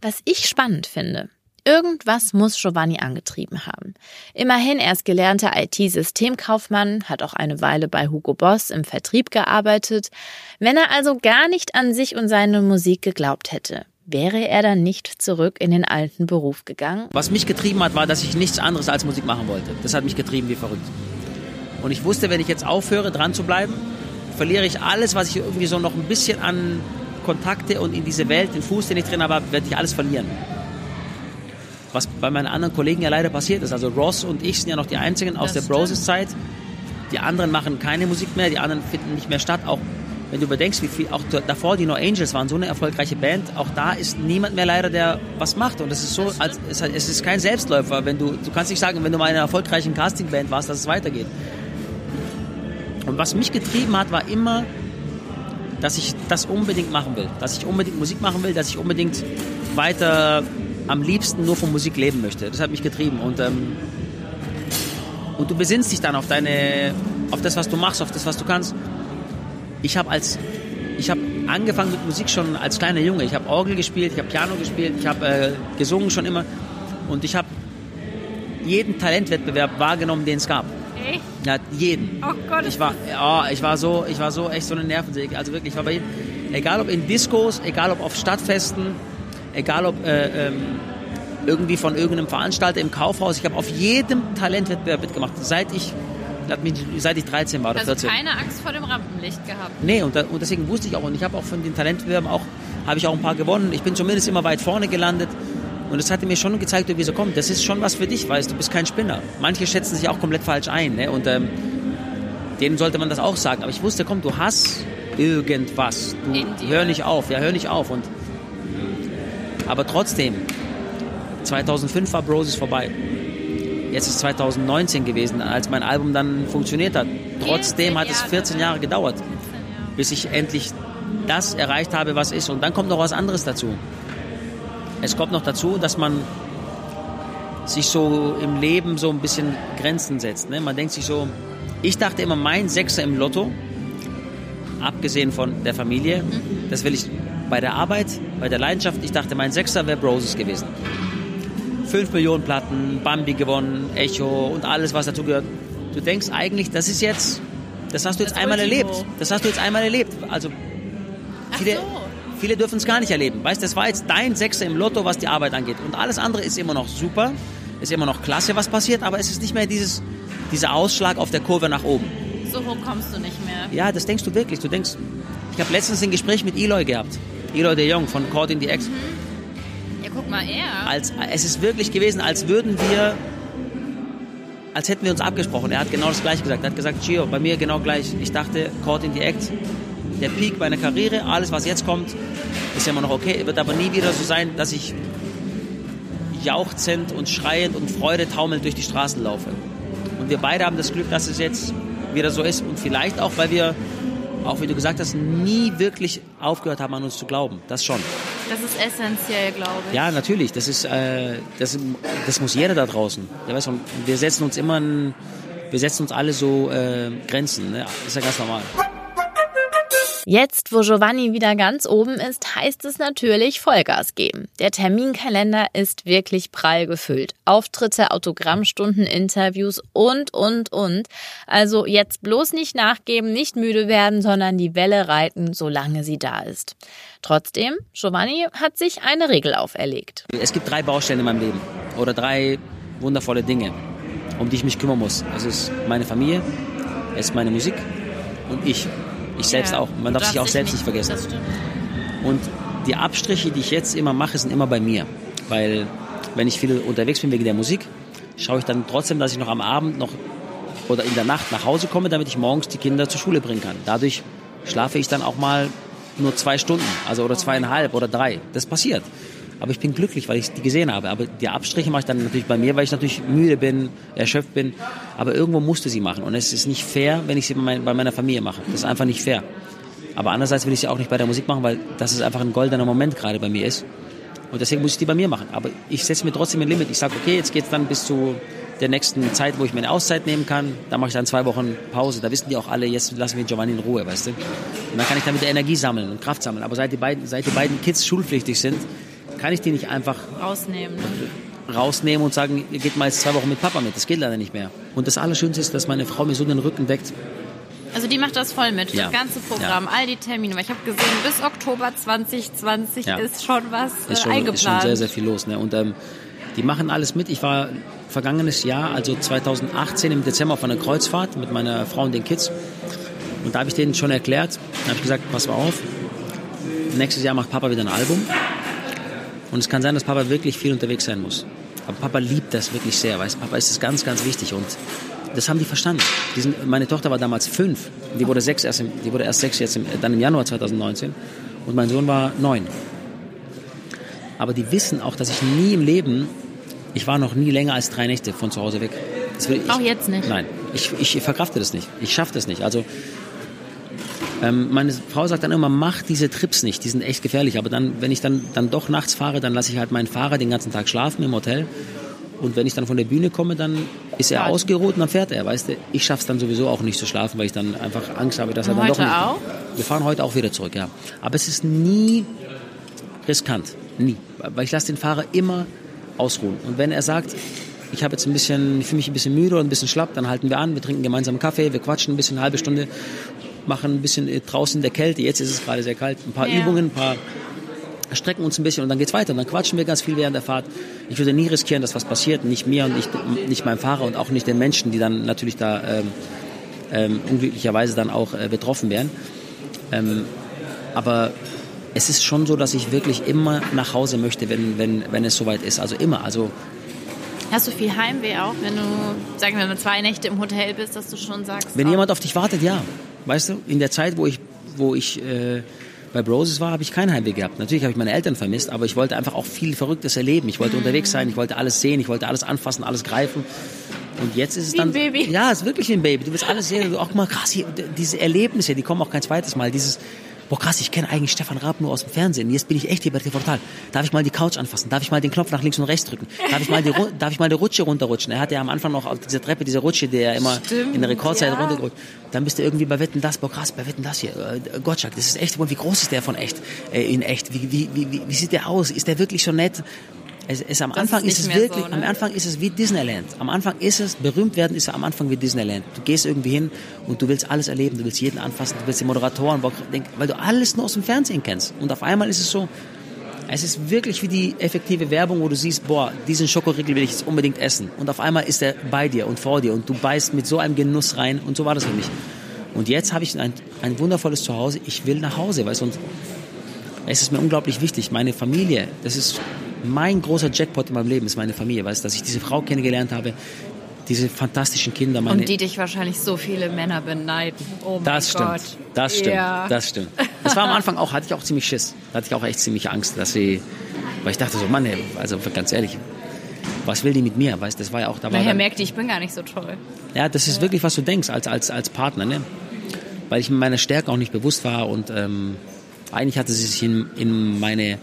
Was ich spannend finde, Irgendwas muss Giovanni angetrieben haben. Immerhin, er ist gelernter IT-Systemkaufmann, hat auch eine Weile bei Hugo Boss im Vertrieb gearbeitet. Wenn er also gar nicht an sich und seine Musik geglaubt hätte, wäre er dann nicht zurück in den alten Beruf gegangen? Was mich getrieben hat, war, dass ich nichts anderes als Musik machen wollte. Das hat mich getrieben wie verrückt. Und ich wusste, wenn ich jetzt aufhöre, dran zu bleiben, verliere ich alles, was ich irgendwie so noch ein bisschen an Kontakte und in diese Welt, den Fuß, den ich drin habe, werde ich alles verlieren was bei meinen anderen Kollegen ja leider passiert ist. Also Ross und ich sind ja noch die einzigen aus das der Broses-Zeit. Die anderen machen keine Musik mehr, die anderen finden nicht mehr statt. Auch wenn du überdenkst, wie viel, auch davor die No Angels waren so eine erfolgreiche Band, auch da ist niemand mehr leider, der was macht. Und es ist so, als, es ist kein Selbstläufer. Wenn du, du kannst nicht sagen, wenn du mal in einer erfolgreichen Castingband warst, dass es weitergeht. Und was mich getrieben hat, war immer, dass ich das unbedingt machen will. Dass ich unbedingt Musik machen will, dass ich unbedingt weiter am liebsten nur von Musik leben möchte. Das hat mich getrieben. Und, ähm, und du besinnst dich dann auf deine, auf das, was du machst, auf das, was du kannst. Ich habe als, ich habe angefangen mit Musik schon als kleiner Junge. Ich habe Orgel gespielt, ich habe Piano gespielt, ich habe äh, gesungen schon immer. Und ich habe jeden Talentwettbewerb wahrgenommen, den es gab. Echt? Ja, jeden. Oh Gott. Ich war, oh, ich war so, ich war so echt so eine Nervensäge. Also wirklich, ich war bei jedem, egal ob in Diskos, egal ob auf Stadtfesten, egal ob äh, ähm, irgendwie von irgendeinem Veranstalter im Kaufhaus. Ich habe auf jedem Talentwettbewerb mitgemacht, seit ich, seit ich 13 war oder also 14. keine Angst vor dem Rampenlicht gehabt? Nee, und, da, und deswegen wusste ich auch, und ich habe auch von den Talentwettbewerben auch, habe ich auch ein paar gewonnen. Ich bin zumindest immer weit vorne gelandet. Und das hatte mir schon gezeigt, wie so kommt. Das ist schon was für dich, weißt du, bist kein Spinner. Manche schätzen sich auch komplett falsch ein. Ne? Und ähm, denen sollte man das auch sagen. Aber ich wusste, komm, du hast irgendwas. Du hör nicht auf, ja, hör nicht auf. Und aber trotzdem, 2005 war Broses vorbei. Jetzt ist 2019 gewesen, als mein Album dann funktioniert hat. Trotzdem hat es 14 Jahre gedauert, bis ich endlich das erreicht habe, was ist. Und dann kommt noch was anderes dazu. Es kommt noch dazu, dass man sich so im Leben so ein bisschen Grenzen setzt. Ne? Man denkt sich so, ich dachte immer, mein Sechser im Lotto, abgesehen von der Familie, mhm. das will ich bei der Arbeit, bei der Leidenschaft, ich dachte, mein Sechser wäre Broses gewesen. Fünf Millionen Platten, Bambi gewonnen, Echo und alles, was dazu gehört. Du denkst eigentlich, das ist jetzt, das hast du jetzt das einmal Ultimo. erlebt. Das hast du jetzt einmal erlebt. Also viele, so. viele dürfen es gar nicht erleben. Weißt, das war jetzt dein Sechser im Lotto, was die Arbeit angeht. Und alles andere ist immer noch super, ist immer noch klasse, was passiert, aber es ist nicht mehr dieses, dieser Ausschlag auf der Kurve nach oben. So hoch kommst du nicht mehr. Ja, das denkst du wirklich. Du denkst, ich habe letztens ein Gespräch mit Eloy gehabt. Eloy de Jong von Caught in the X. Mhm. Ja, guck mal, er. Als, es ist wirklich gewesen, als würden wir, als hätten wir uns abgesprochen. Er hat genau das Gleiche gesagt. Er hat gesagt, Gio, bei mir genau gleich. Ich dachte, Caught in the Act, der Peak meiner Karriere, alles, was jetzt kommt, ist ja immer noch okay. Wird aber nie wieder so sein, dass ich jauchzend und schreiend und Freude taumelnd durch die Straßen laufe. Und wir beide haben das Glück, dass es jetzt wieder so ist. Und vielleicht auch, weil wir auch wie du gesagt hast, nie wirklich aufgehört haben, an uns zu glauben. Das schon. Das ist essentiell, glaube ich. Ja, natürlich. Das ist, äh, das, das muss jeder da draußen. Ja, weißt du, wir setzen uns immer, ein, wir setzen uns alle so äh, Grenzen. Ne? Das ist ja ganz normal. Jetzt, wo Giovanni wieder ganz oben ist, heißt es natürlich Vollgas geben. Der Terminkalender ist wirklich prall gefüllt. Auftritte, Autogrammstunden, Interviews und, und, und. Also jetzt bloß nicht nachgeben, nicht müde werden, sondern die Welle reiten, solange sie da ist. Trotzdem, Giovanni hat sich eine Regel auferlegt. Es gibt drei Baustellen in meinem Leben oder drei wundervolle Dinge, um die ich mich kümmern muss. Es ist meine Familie, es ist meine Musik und ich. Ich selbst ja, auch. Man darf sich auch selbst nicht, vergessen. Und die Abstriche, die ich jetzt immer mache, sind immer bei mir. Weil wenn ich viel unterwegs bin wegen der Musik, schaue ich dann trotzdem, dass ich noch am Abend noch oder in der Nacht nach Hause komme, damit ich morgens die Kinder zur Schule bringen kann. Dadurch schlafe ich dann auch mal nur zwei Stunden, also oder zweieinhalb oder drei. Das passiert. Aber ich bin glücklich, weil ich die gesehen habe. Aber die Abstriche mache ich dann natürlich bei mir, weil ich natürlich müde bin, erschöpft bin. Aber irgendwo musste sie machen. Und es ist nicht fair, wenn ich sie bei meiner Familie mache. Das ist einfach nicht fair. Aber andererseits will ich sie auch nicht bei der Musik machen, weil das ist einfach ein goldener Moment gerade bei mir ist. Und deswegen muss ich die bei mir machen. Aber ich setze mir trotzdem ein Limit. Ich sage, okay, jetzt geht es dann bis zu der nächsten Zeit, wo ich mir eine Auszeit nehmen kann. Da mache ich dann zwei Wochen Pause. Da wissen die auch alle, jetzt lassen wir Giovanni in Ruhe, weißt du. Und dann kann ich damit Energie sammeln und Kraft sammeln. Aber seit die beiden, seit die beiden Kids schulpflichtig sind, kann ich die nicht einfach rausnehmen. rausnehmen und sagen, ihr geht mal jetzt zwei Wochen mit Papa mit. Das geht leider nicht mehr. Und das Allerschönste ist, dass meine Frau mir so den Rücken deckt. Also die macht das voll mit, Ja. das ganze Programm, all die Termine. Weil ich habe gesehen, bis Oktober 2020 Ja. ist schon was äh, ist schon, eingeplant. ist schon sehr, sehr viel los. Ne? Und ähm, die machen alles mit. Ich war vergangenes Jahr, also 2018 im Dezember auf einer Kreuzfahrt mit meiner Frau und den Kids. Und da habe ich denen schon erklärt, da habe ich gesagt, pass mal auf, nächstes Jahr macht Papa wieder ein Album. Und es kann sein, dass Papa wirklich viel unterwegs sein muss. Aber Papa liebt das wirklich sehr, weißt Papa ist es ganz, ganz wichtig. Und das haben die verstanden. Die sind, meine Tochter war damals fünf, die wurde, sechs erst im, die wurde erst sechs jetzt im, dann im Januar 2019 und mein Sohn war neun. Aber die wissen auch, dass ich nie im Leben, ich war noch nie länger als drei Nächte von zu Hause weg. Ich, Auch jetzt nicht? Nein, ich, ich verkrafte das nicht. Ich schaffe das nicht. Also ähm, meine Frau sagt dann immer, mach diese Trips nicht, die sind echt gefährlich. Aber dann, wenn ich dann, dann doch nachts fahre, dann lasse ich halt meinen Fahrer den ganzen Tag schlafen im Hotel. Und wenn ich dann von der Bühne komme, dann ist er ausgeruht und dann fährt er, weißt du. Ich schaffe es dann sowieso auch nicht zu schlafen, weil ich dann einfach Angst habe, dass er Und dann heute doch nicht... auch? Wir fahren heute auch wieder zurück, ja. Aber es ist nie riskant, nie. Weil ich lasse den Fahrer immer ausruhen. Und wenn er sagt, ich habe jetzt ein bisschen, ich fühle mich ein bisschen müde oder ein bisschen schlapp, dann halten wir an, wir trinken gemeinsam Kaffee, wir quatschen ein bisschen, eine halbe Stunde, machen ein bisschen äh, draußen in der Kälte, jetzt ist es gerade sehr kalt, ein paar Ja. Übungen, ein paar strecken uns ein bisschen und dann geht's weiter. Und dann quatschen wir ganz viel während der Fahrt. Ich würde nie riskieren, dass was passiert, nicht mir und nicht, nicht meinem Fahrer und auch nicht den Menschen, die dann natürlich da ähm, ähm, unglücklicherweise dann auch äh, betroffen wären. Ähm, aber es ist schon so, dass ich wirklich immer nach Hause möchte, wenn, wenn, wenn es soweit ist. Also immer. Also Hast du viel Heimweh auch, wenn du, sagen wir mal, zwei Nächte im Hotel bist, dass du schon sagst, Wenn oh, jemand auf dich wartet, ja. Weißt du, in der Zeit, wo ich, wo ich äh, bei Broses war, habe ich kein Heimweh gehabt. Natürlich habe ich meine Eltern vermisst, aber ich wollte einfach auch viel Verrücktes erleben. Ich wollte unterwegs sein, ich wollte alles sehen, ich wollte alles anfassen, alles greifen. Und jetzt ist es Wie ein dann. Baby. Ja, es ist wirklich wie ein Baby. Du willst alles sehen. Du auch mal krass, hier, diese Erlebnisse, die kommen auch kein zweites Mal. Dieses, boah krass, ich kenne eigentlich Stefan Raab nur aus dem Fernsehen. Jetzt bin ich echt hier bei Total. Darf ich mal die Couch anfassen? Darf ich mal den Knopf nach links und rechts drücken? Darf ich mal die, darf ich mal die Rutsche runterrutschen? Er hat ja am Anfang noch auf dieser Treppe diese Rutsche, die er immer Stimmt, in der Rekordzeit ja. runtergerutscht. Dann bist du irgendwie bei Wetten das, boah krass, bei Wetten das hier. Äh, Gottschalk, das ist echt, wie groß ist der von echt? Äh, in echt. Wie, wie, wie, wie, wie sieht der aus? Ist der wirklich so nett? Es, es, am Anfang ist ist, es wirklich, so, ne? am Anfang ist es wie Disneyland. Am Anfang ist es, berühmt werden ist am Anfang wie Disneyland. Du gehst irgendwie hin und du willst alles erleben, du willst jeden anfassen, du willst die Moderatoren, weil du alles nur aus dem Fernsehen kennst. Und auf einmal ist es so, es ist wirklich wie die effektive Werbung, wo du siehst, boah, diesen Schokoriegel will ich jetzt unbedingt essen. Und auf einmal ist er bei dir und vor dir und du beißt mit so einem Genuss rein und so war das für mich. Und jetzt habe ich ein, ein wundervolles Zuhause. Ich will nach Hause, weißt du, und es ist mir unglaublich wichtig. Meine Familie, das ist mein großer Jackpot in meinem Leben, ist meine Familie, weißt dass ich diese Frau kennengelernt habe, diese fantastischen Kinder, meine, und die dich wahrscheinlich so viele Männer beneiden. Oh mein das stimmt. Gott. Das stimmt. Ja. Das stimmt. Das war am Anfang auch, hatte ich auch ziemlich Schiss. Da hatte ich auch echt ziemlich Angst, dass sie, weil ich dachte so, Mann, ey, also ganz ehrlich, was will die mit mir? Weißt, das war ja auch, da war Nachher dann, merkt die, ich bin gar nicht so toll. ja, das ist wirklich, was du denkst als, als, als Partner, ne? Weil ich mir meiner Stärke auch nicht bewusst war und ähm, eigentlich hatte sie sich in, in meine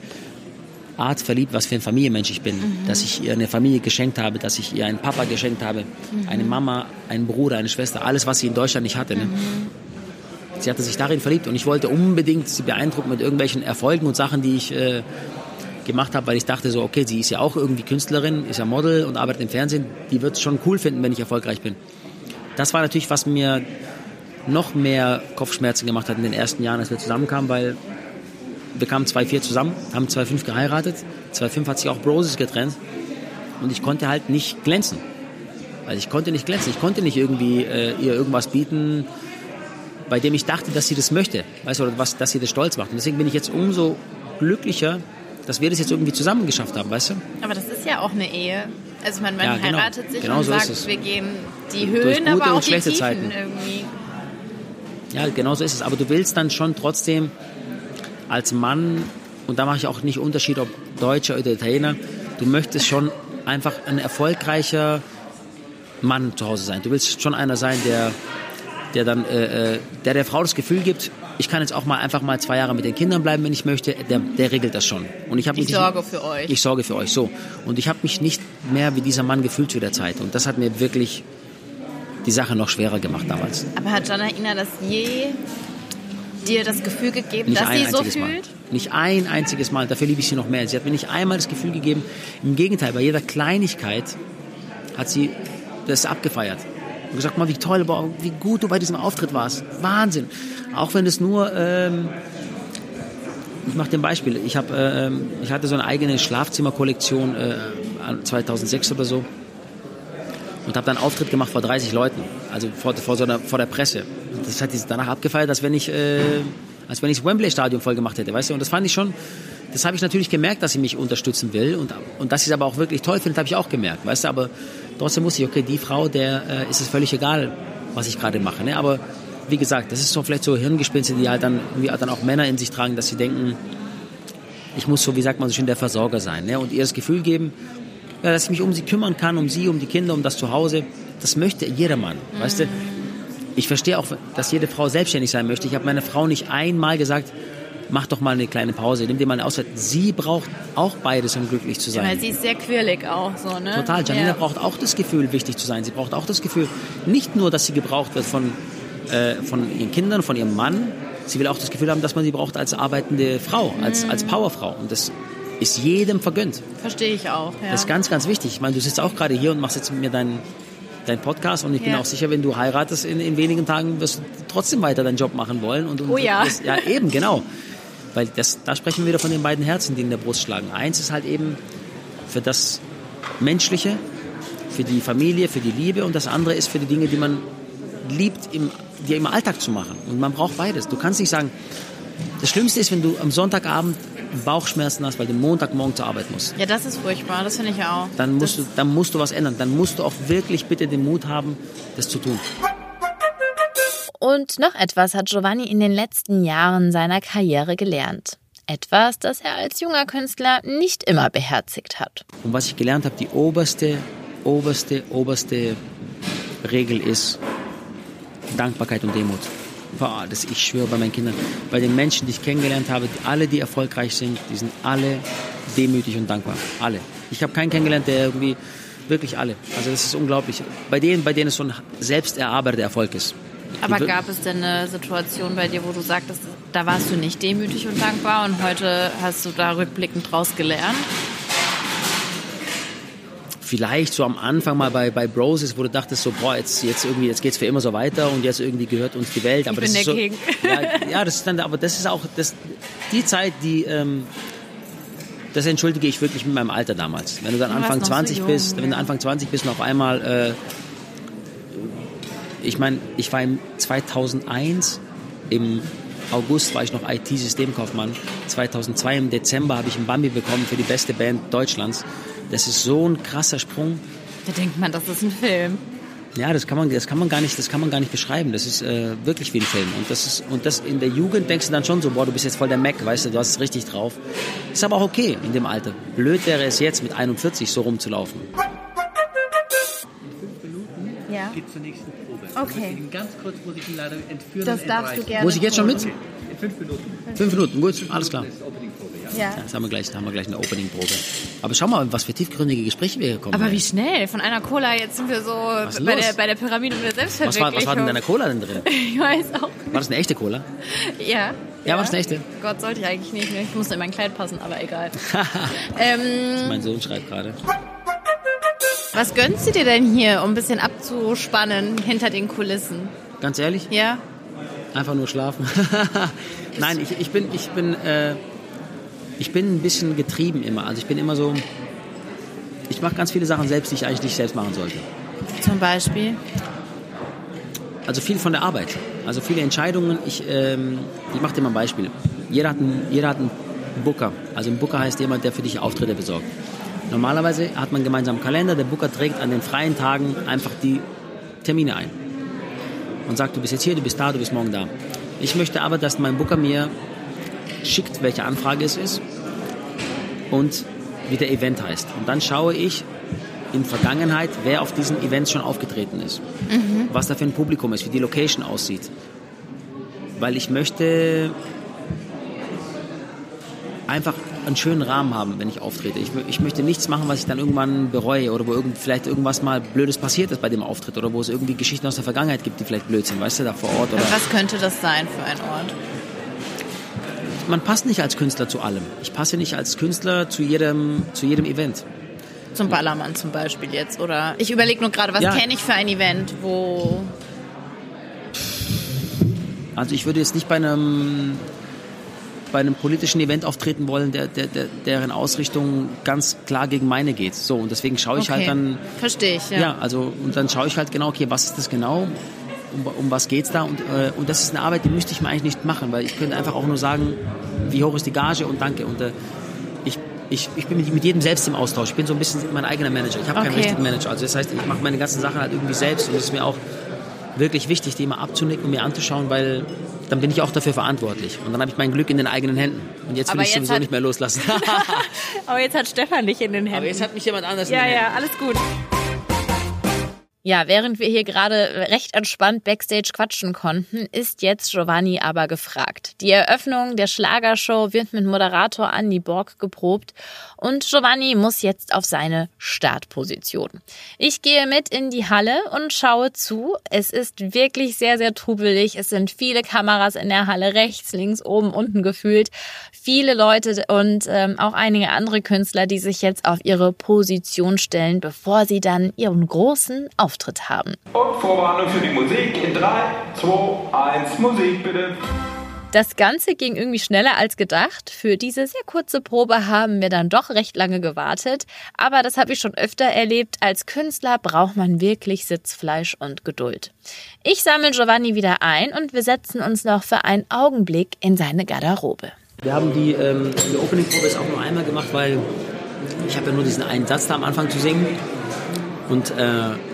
Art verliebt, was für ein Familienmensch ich bin. Dass ich ihr eine Familie geschenkt habe, dass ich ihr einen Papa geschenkt habe, eine Mama, einen Bruder, eine Schwester, alles, was sie in Deutschland nicht hatte. Ne? Sie hatte sich darin verliebt und ich wollte unbedingt sie beeindrucken mit irgendwelchen Erfolgen und Sachen, die ich äh, gemacht habe, weil ich dachte so, okay, sie ist ja auch irgendwie Künstlerin, ist ja Model und arbeitet im Fernsehen, die wird es schon cool finden, wenn ich erfolgreich bin. Das war natürlich, was mir noch mehr Kopfschmerzen gemacht hat in den ersten Jahren, als wir zusammenkamen, weil wir kamen 2-4 zusammen, haben 2-5 geheiratet, 2-5 hat sich auch Broses getrennt und ich konnte halt nicht glänzen. Also ich konnte nicht glänzen, ich konnte nicht irgendwie äh, ihr irgendwas bieten, bei dem ich dachte, dass sie das möchte, weißt du, oder was, dass sie das stolz macht. Und deswegen bin ich jetzt umso glücklicher, dass wir das jetzt irgendwie zusammen geschafft haben, weißt du? Aber das ist ja auch eine Ehe. Also meine, man Ja, genau. heiratet sich Genau und so sagt, wir gehen die Höhen, aber auch und die schlechte Tiefen Zeiten. irgendwie. Ja, genau so ist es. Aber du willst dann schon trotzdem als Mann, und da mache ich auch nicht Unterschied, ob Deutscher oder Italiener, du möchtest schon einfach ein erfolgreicher Mann zu Hause sein. Du willst schon einer sein, der, der dann, äh, äh, der der Frau das Gefühl gibt, ich kann jetzt auch mal einfach mal zwei Jahre mit den Kindern bleiben, wenn ich möchte. Der, der regelt das schon. Und ich habe Ich sorge für euch. Ich sorge für euch, so. Und ich habe mich nicht mehr wie dieser Mann gefühlt zu der Zeit. Und das hat mir wirklich die Sache noch schwerer gemacht damals. Aber hat Janaina das je dir das Gefühl gegeben, Nicht dass sie so einziges Mal. fühlt? Nicht ein einziges Mal. Dafür liebe ich sie noch mehr. Sie hat mir nicht einmal das Gefühl gegeben. Im Gegenteil, bei jeder Kleinigkeit hat sie das abgefeiert. Und gesagt, mal, wie toll, boah, wie gut du bei diesem Auftritt warst. Wahnsinn. Auch wenn es nur, ähm, ich mache dir ein Beispiel. Ich, hab, ähm, ich hatte so eine eigene Schlafzimmerkollektion äh, 2006 oder so und habe dann einen Auftritt gemacht vor 30 Leuten, also vor, vor, so einer, vor der Presse. Das hat danach abgefeiert, als wenn ich, äh, als wenn ich das Wembley-Stadion voll gemacht hätte, weißt du? Und das fand ich schon, das habe ich natürlich gemerkt, dass sie mich unterstützen will und, und dass sie es aber auch wirklich toll findet, habe ich auch gemerkt, weißt du? Aber trotzdem muss ich, okay, die Frau, der äh, ist es völlig egal, was ich gerade mache, ne? Aber wie gesagt, das ist so vielleicht so Hirngespinste, die halt dann, irgendwie dann auch Männer in sich tragen, dass sie denken, ich muss so, wie sagt man so schön, der Versorger sein, ne? Und ihr das Gefühl geben, ja, dass ich mich um sie kümmern kann, um sie, um die Kinder, um das Zuhause. Das möchte jeder Mann, weißt du? Ich verstehe auch, dass jede Frau selbstständig sein möchte. Ich habe meiner Frau nicht einmal gesagt, mach doch mal eine kleine Pause, nimm dir mal eine Auszeit. Sie braucht auch beides, um glücklich zu sein. Weil sie ist sehr quirlig auch so, ne? Total. Janina ja. braucht auch das Gefühl, wichtig zu sein. Sie braucht auch das Gefühl, nicht nur, dass sie gebraucht wird von, äh, von ihren Kindern, von ihrem Mann. Sie will auch das Gefühl haben, dass man sie braucht als arbeitende Frau, als, als Powerfrau. Und das ist jedem vergönnt. Verstehe ich auch, ja. Das ist ganz, ganz wichtig. Ich meine, du sitzt auch gerade hier und machst jetzt mit mir deinen dein Podcast und ich bin Ja. auch sicher, wenn du heiratest in, in wenigen Tagen, wirst du trotzdem weiter deinen Job machen wollen. Und, und Oh ja. Das, ja, eben, genau. Weil das, da sprechen wir wieder von den beiden Herzen, die in der Brust schlagen. Eins ist halt eben für das Menschliche, für die Familie, für die Liebe und das andere ist für die Dinge, die man liebt, im, die im Alltag zu machen. Und man braucht beides. Du kannst nicht sagen, das Schlimmste ist, wenn du am Sonntagabend Bauchschmerzen hast, weil du Montagmorgen zur Arbeit musst. ja, das ist furchtbar, das finde ich auch. Dann musst, das, du, dann musst du was ändern. Dann musst du auch wirklich bitte den Mut haben, das zu tun. Und noch etwas hat Giovanni in den letzten Jahren seiner Karriere gelernt. Etwas, das er als junger Künstler nicht immer beherzigt hat. Und was ich gelernt habe, die oberste, oberste, oberste Regel ist Dankbarkeit und Demut. Boah, das, ich schwöre bei meinen Kindern, bei den Menschen, die ich kennengelernt habe, alle, die erfolgreich sind, die sind alle demütig und dankbar. Alle. Ich habe keinen kennengelernt, der irgendwie, wirklich alle. Also das ist unglaublich. Bei denen, bei denen es so ein selbst erarbeiteter Erfolg ist. Aber Die gab es denn eine Situation bei dir, wo du sagtest, da warst du nicht demütig und dankbar und heute hast du da rückblickend draus gelernt? Vielleicht so am Anfang mal bei, bei Broses, wo du dachtest so, boah, jetzt, jetzt irgendwie, jetzt geht's für immer so weiter und jetzt irgendwie gehört uns die Welt. Aber bin das ist so. Ja, ja, das ist dann, aber das ist auch das, die Zeit, die, ähm, das entschuldige ich wirklich mit meinem Alter damals. Wenn du dann Du Anfang noch so 20 jung, bist, wenn du. Anfang 20 bist und auf einmal, äh, ich meine, ich war im 2001 im August war ich noch IT-Systemkaufmann. 2002 im Dezember habe ich einen Bambi bekommen für die beste Band Deutschlands. Das ist so ein krasser Sprung. Da denkt man, das ist ein Film. Ja, das kann man, das kann man gar nicht, das kann man gar nicht beschreiben. Das ist äh, wirklich wie ein Film. Und das ist, und das in der Jugend denkst du dann schon so, boah, du bist jetzt voll der Mac, weißt du, du hast es richtig drauf. Ist aber auch okay in dem Alter. Blöd wäre es jetzt mit 41 so rumzulaufen. Ja. geht zur nächsten Probe. Okay. Möchte Ihnen ganz kurz muss ich Ihnen leider entführen. Das darfst du gerne. Muss ich jetzt schon mit? In fünf Minuten. Fünf Minuten, gut, alles klar. Das ja. Ja. Jetzt haben wir gleich, haben wir gleich eine Opening-Probe. Aber schau mal, was für tiefgründige Gespräche wir hier kommen. Aber wie schnell? Von einer Cola, jetzt sind wir so bei der, bei der Pyramide und der was, war, Selbstverwirklichung. was war denn in deiner Cola denn drin? Ich weiß auch. War das eine echte Cola? Ja. Ja, war das eine echte? Gott, sollte ich eigentlich nicht. Ich musste in mein Kleid passen, aber egal. ähm, Mein Sohn schreibt gerade. was gönnst du dir denn hier, um ein bisschen abzuspannen hinter den Kulissen? Ganz ehrlich? Ja? Einfach nur schlafen. Nein, ich, ich bin, ich bin, äh, ich bin ein bisschen getrieben immer. Also ich bin immer so, ich mache ganz viele Sachen selbst, die ich eigentlich nicht selbst machen sollte. Zum Beispiel? Also viel von der Arbeit. Also viele Entscheidungen. Ich, ähm, ich mache dir mal ein Beispiel. Jeder hat einen, jeder hat einen Booker. Also ein Booker heißt jemand, der für dich Auftritte besorgt. Normalerweise hat man einen gemeinsamen Kalender. Der Booker trägt an den freien Tagen einfach die Termine ein. Und sagt, du bist jetzt hier, du bist da, du bist morgen da. Ich möchte aber, dass mein Booker mir schickt, welche Anfrage es ist und wie der Event heißt. Und dann schaue ich in Vergangenheit, wer auf diesen Events schon aufgetreten ist was da für ein Publikum ist, wie die Location aussieht. weil ich möchte einfach einen schönen Rahmen haben, wenn ich auftrete. Ich, ich möchte nichts machen, was ich dann irgendwann bereue oder wo irgend, vielleicht irgendwas mal Blödes passiert ist bei dem Auftritt oder wo es irgendwie Geschichten aus der Vergangenheit gibt, die vielleicht blöd sind, weißt du, da vor Ort. Oder Was könnte das sein für ein Ort? Man passt nicht als Künstler zu allem. Ich passe nicht als Künstler zu jedem, zu jedem Event. Zum Ballermann zum Beispiel jetzt, oder? Ich überlege nur gerade, was Ja. kenne ich für ein Event, wo... Also ich würde jetzt nicht bei einem bei einem politischen Event auftreten wollen, der, der, der, deren Ausrichtung ganz klar gegen meine geht. So, und deswegen schaue ich halt dann, Verstehe ich, ja. ja. also, und dann schaue ich halt genau, okay, was ist das genau? Um, um was geht's da? Und, äh, und das ist eine Arbeit, die müsste ich mir eigentlich nicht machen, weil ich könnte einfach auch nur sagen, wie hoch ist die Gage und danke. Und äh, ich, ich, ich bin mit, jedem selbst im Austausch. Ich bin so ein bisschen mein eigener Manager. Ich habe keinen Okay. richtigen Manager. Also das heißt, ich mache meine ganzen Sachen halt irgendwie selbst und es ist mir auch wirklich wichtig, die immer abzunicken und mir anzuschauen, weil dann bin ich auch dafür verantwortlich. Und dann habe ich mein Glück in den eigenen Händen. Und jetzt will ich jetzt sowieso hat- nicht mehr loslassen. Aber jetzt hat Stefan dich in den Händen. Aber jetzt hat mich jemand anders in ja, den Händen. ja, alles gut. Ja, während wir hier gerade recht entspannt backstage quatschen konnten, ist jetzt Giovanni aber gefragt. Die Eröffnung der Schlagershow wird mit Moderator Andy Borg geprobt und Giovanni muss jetzt auf seine Startposition. Ich gehe mit in die Halle und schaue zu. Es ist wirklich sehr, sehr trubelig. Es sind viele Kameras in der Halle, rechts, links, oben, unten gefühlt. Viele Leute und ähm, auch einige andere Künstler, die sich jetzt auf ihre Position stellen, bevor sie dann ihren großen Auftritt haben. Und Vorwarnung für die Musik in 3, 2, 1, Musik bitte. Das Ganze ging irgendwie schneller als gedacht. Für diese sehr kurze Probe haben wir dann doch recht lange gewartet. Aber das habe ich schon öfter erlebt. Als Künstler braucht man wirklich Sitzfleisch und Geduld. Ich sammle Giovanni wieder ein und wir setzen uns noch für einen Augenblick in seine Garderobe. Wir haben die, ähm, die Opening-Probe jetzt auch nur einmal gemacht, weil ich habe ja nur diesen einen Satz da am Anfang zu singen. Und äh,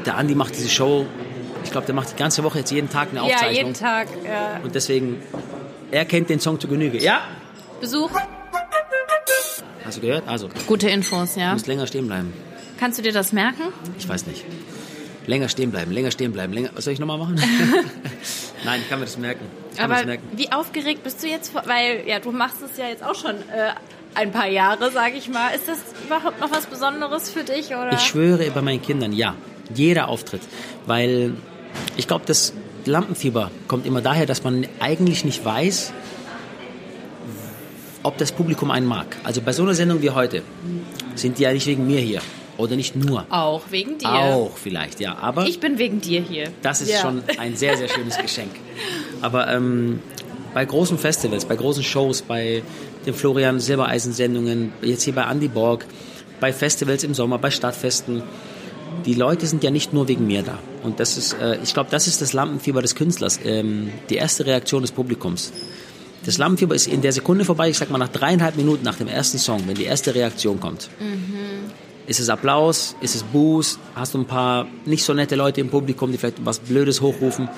der Andi macht diese Show, ich glaube, der macht die ganze Woche jetzt jeden Tag eine Ja, Aufzeichnung. jeden Tag. Ja. Und deswegen, er kennt den Song zu Genüge. Ja? Besuch. Hast du gehört? Also, du Gute Infos, ja. musst länger stehen bleiben. Kannst du dir das merken? Ich weiß nicht. Länger stehen bleiben, länger stehen bleiben, länger. Was soll ich nochmal machen? Nein, ich kann mir das merken. Aber wie aufgeregt bist du jetzt? Weil ja, du machst es ja jetzt auch schon äh, ein paar Jahre, sage ich mal. Ist das überhaupt noch was Besonderes für dich? Oder? Ich schwöre bei meinen Kindern, ja. Jeder Auftritt. Weil ich glaube, das Lampenfieber kommt immer daher, dass man eigentlich nicht weiß, ob das Publikum einen mag. Also bei so einer Sendung wie heute sind die ja nicht wegen mir hier. Oder nicht nur. auch wegen dir. Auch vielleicht, ja. Aber Ich bin wegen dir hier. das ist Ja. schon ein sehr, sehr schönes Geschenk. Aber ähm, bei großen Festivals, bei großen Shows, bei den Florian Silbereisen-Sendungen, jetzt hier bei Andy Borg, bei Festivals im Sommer, bei Stadtfesten, die Leute sind ja nicht nur wegen mir da. Und das ist, äh, ich glaube, das ist das Lampenfieber des Künstlers, ähm, die erste Reaktion des Publikums. Das Lampenfieber ist in der Sekunde vorbei, ich sag mal nach dreieinhalb Minuten nach dem ersten Song, wenn die erste Reaktion kommt. Ist es Applaus? Ist es Buß? Hast du ein paar nicht so nette Leute im Publikum, die vielleicht was Blödes hochrufen?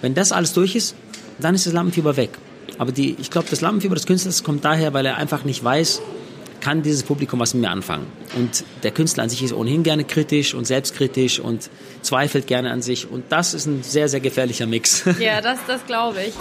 Wenn das alles durch ist, dann ist das Lampenfieber weg. Aber die, ich glaube, das Lampenfieber des Künstlers kommt daher, weil er einfach nicht weiß, kann dieses Publikum was mit mir anfangen. Und der Künstler an sich ist ohnehin gerne kritisch und selbstkritisch und zweifelt gerne an sich. Und das ist ein sehr, sehr gefährlicher Mix. Ja, das, das glaube ich.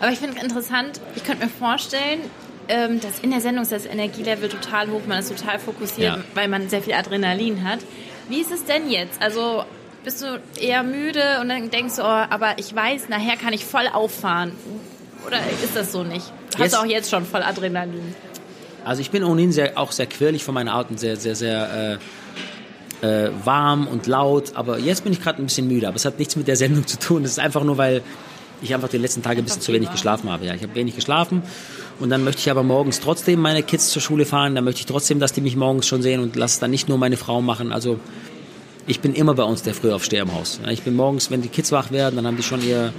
Aber ich finde interessant, ich könnte mir vorstellen, ähm, dass in der Sendung ist das Energielevel total hoch, man ist total fokussiert, Ja. weil man sehr viel Adrenalin hat. Wie ist es denn jetzt? Also bist du eher müde und dann denkst du, oh, aber ich weiß, nachher kann ich voll auffahren. Oder ist das so nicht? Hast Jetzt- du auch jetzt schon voll Adrenalin? Also ich bin ohnehin sehr, auch sehr quirlig von meiner Art und sehr, sehr, sehr äh, äh, warm und laut. Aber jetzt bin ich gerade ein bisschen müde. Aber es hat nichts mit der Sendung zu tun. Es ist einfach nur, weil ich einfach die letzten Tage ein bisschen zu wenig geschlafen habe. Ja, ich habe wenig geschlafen. Und dann möchte ich aber morgens trotzdem meine Kids zur Schule fahren. Dann möchte ich trotzdem, dass die mich morgens schon sehen und lasse es dann nicht nur meine Frau machen. Also ich bin immer bei uns der Frühaufsteher im Haus. Ich bin morgens, wenn die Kids wach werden, dann haben die schon ihr,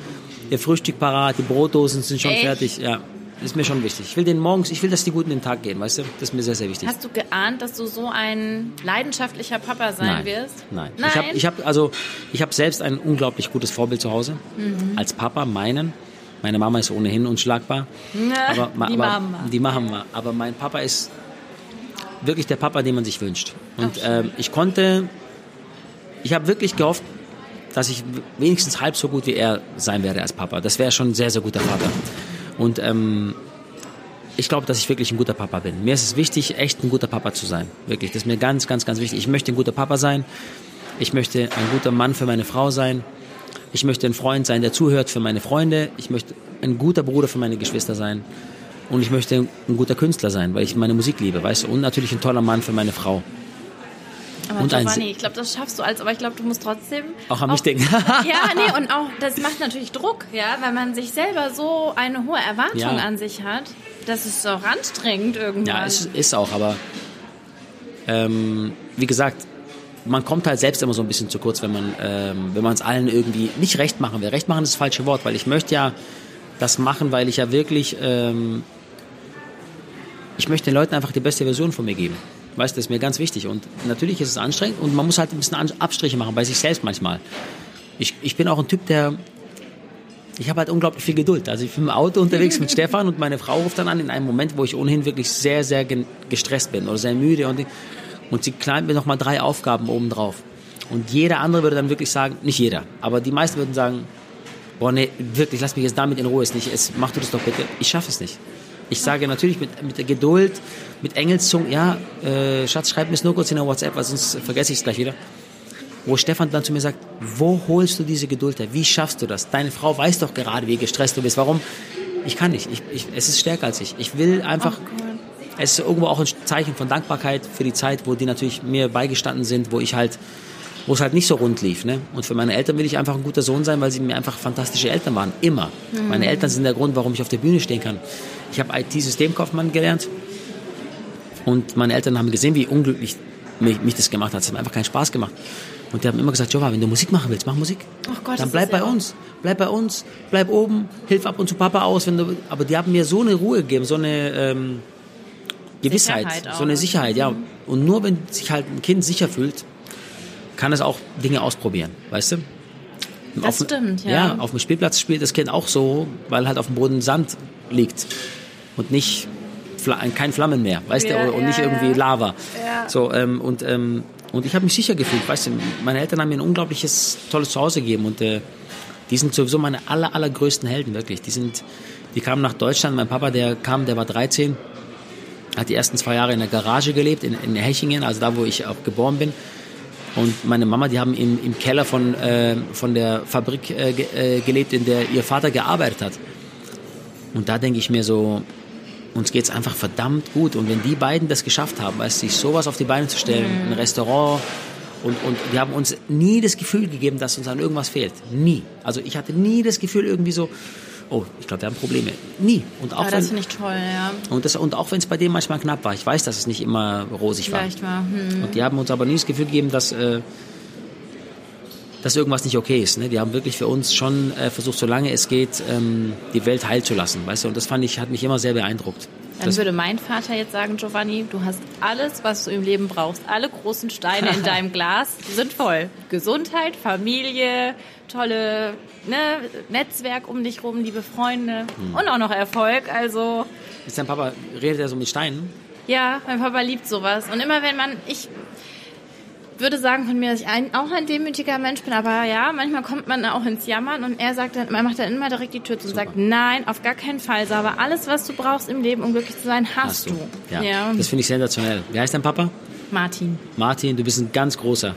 ihr Frühstück parat, die Brotdosen sind schon Echt? fertig. Ja, ist mir schon wichtig. Ich will den morgens, ich will, dass die gut in den Tag gehen, weißt du? Das ist mir sehr, sehr wichtig. Hast du geahnt, dass du so ein leidenschaftlicher Papa sein Nein. wirst? Nein. Nein? Ich habe ich hab, also, ich hab selbst ein unglaublich gutes Vorbild zu Hause. Mhm. Als Papa, meinen. Meine Mama ist ohnehin unschlagbar. aber, ma- die aber, Mama. Die Mama. Aber mein Papa ist wirklich der Papa, den man sich wünscht. Und ähm, ich konnte, ich habe wirklich gehofft, dass ich wenigstens halb so gut wie er sein werde als Papa. Das wäre schon ein sehr, sehr guter Vater. Und ähm, ich glaube, dass ich wirklich ein guter Papa bin. Mir ist es wichtig, echt ein guter Papa zu sein. Wirklich, das ist mir ganz, ganz, ganz wichtig. Ich möchte ein guter Papa sein. Ich möchte ein guter Mann für meine Frau sein. Ich möchte ein Freund sein, der zuhört für meine Freunde. Ich möchte ein guter Bruder für meine Geschwister sein. Und ich möchte ein guter Künstler sein, weil ich meine Musik liebe, weißt du. Und natürlich ein toller Mann für meine Frau. Aber Und Giovanni, ich glaube, das schaffst du als, aber ich glaube, du musst trotzdem. Auch an mich denken. ja, nee, und auch, das macht natürlich Druck, ja, weil man sich selber so eine hohe Erwartung Ja. an sich hat. Das ist auch anstrengend irgendwann. Ja, es ist auch, aber ähm, wie gesagt, man kommt halt selbst immer so ein bisschen zu kurz, wenn man ähm, wenn man es allen irgendwie nicht recht machen will. Recht machen ist das falsche Wort, weil ich möchte ja das machen, weil ich ja wirklich ähm, ich möchte den Leuten einfach die beste Version von mir geben. Weißt, du, das ist mir ganz wichtig und natürlich ist es anstrengend und man muss halt ein bisschen Abstriche machen bei sich selbst manchmal. Ich, ich bin auch ein Typ, der ich habe halt unglaublich viel Geduld. Also ich bin im Auto unterwegs mit Stefan und meine Frau ruft dann an in einem Moment, wo ich ohnehin wirklich sehr, sehr gestresst bin oder sehr müde und, und sie knallt mir nochmal drei Aufgaben oben drauf. Und jeder andere würde dann wirklich sagen, nicht jeder, aber die meisten würden sagen, boah nee, wirklich, lass mich jetzt damit in Ruhe, ist nicht, es, mach du das doch bitte. Ich schaffe es nicht. Ich sage natürlich mit, mit der Geduld, mit Engelszung, ja, äh, Schatz, schreib mir es nur kurz in der WhatsApp, weil sonst vergesse ich es gleich wieder wo Stefan dann zu mir sagt, wo holst du diese Geduld her? Wie schaffst du das? Deine Frau weiß doch gerade, wie gestresst du bist. Warum? Ich kann nicht. Ich, ich, es ist stärker als ich. Ich will einfach. Es ist irgendwo auch ein Zeichen von Dankbarkeit für die Zeit, wo die natürlich mir beigestanden sind, wo ich halt, wo es halt nicht so rund lief. Ne? Und für meine Eltern will ich einfach ein guter Sohn sein, weil sie mir einfach fantastische Eltern waren. Immer. Meine Eltern sind der Grund, warum ich auf der Bühne stehen kann. Ich habe IT-Systemkaufmann gelernt. Und meine Eltern haben gesehen, wie unglücklich mich, mich das gemacht hat. Es hat mir einfach keinen Spaß gemacht. Und die haben immer gesagt, Jova, wenn du Musik machen willst, mach Musik. Ach Gott, Dann bleib bei ja- uns. Bleib bei uns. Bleib oben. Hilf ab und zu Papa aus. Wenn du, aber die haben mir so eine Ruhe gegeben, so eine ähm, Gewissheit, so eine ne? Sicherheit, ja. Und nur wenn sich halt ein Kind sicher fühlt, kann es auch Dinge ausprobieren, weißt du? Das Auf- stimmt, ja. Ja, auf dem Spielplatz spielt das Kind auch so, weil halt auf dem Boden Sand liegt und nicht kein Flammen mehr, weißt Ja, du, und ja, nicht irgendwie. Lava. Ja. So ähm, und ähm, und ich habe mich sicher gefühlt, weißt du, meine Eltern haben mir ein unglaubliches tolles Zuhause gegeben und äh, die sind sowieso meine aller allergrößten Helden wirklich. Die sind, die kamen nach Deutschland. Mein Papa, der kam, der war 13, hat die ersten zwei Jahre in der Garage gelebt in, in Hechingen, also da, wo ich auch geboren bin. Und meine Mama, die haben im, im Keller von, äh, von der Fabrik äh, ge, äh, gelebt, in der ihr Vater gearbeitet hat. Und da denke ich mir so, uns geht's einfach verdammt gut. Und wenn die beiden das geschafft haben, weißt sich sowas auf die Beine zu stellen, ein Restaurant, und, und die haben uns nie das Gefühl gegeben, dass uns an irgendwas fehlt. Nie. Also ich hatte nie das Gefühl irgendwie so, oh, ich glaube, wir haben Probleme. Nie. Und auch Ja, wenn, das finde ich toll, ja. und, das, und auch wenn es bei denen manchmal knapp war. Ich weiß, dass es nicht immer rosig war. Vielleicht war. Hm. Und die haben uns aber nie das Gefühl gegeben, dass, äh, dass irgendwas nicht okay ist. Ne? Die haben wirklich für uns schon äh, versucht, solange es geht, ähm, die Welt heil zu lassen. Weißt du? Und das fand ich, hat mich immer sehr beeindruckt. Dann Das, würde mein Vater jetzt sagen, Giovanni, du hast alles, was du im Leben brauchst. Alle großen Steine in deinem Glas sind voll. Gesundheit, Familie, tolle ne, Netzwerk um dich rum, liebe Freunde Hm. und auch noch Erfolg. Also ist dein Papa, redet er so mit Steinen? ja, mein Papa liebt sowas. Und immer wenn man, ich würde sagen von mir, dass ich ein, auch ein demütiger Mensch bin, aber ja, manchmal kommt man auch ins Jammern und er sagt dann, er macht dann immer direkt die Tür zu und sagt, nein, auf gar keinen Fall, aber alles, was du brauchst im Leben, um glücklich zu sein, hast, du. Ja. Das finde ich sensationell. Wie heißt dein Papa? Martin. Martin, du bist ein ganz großer.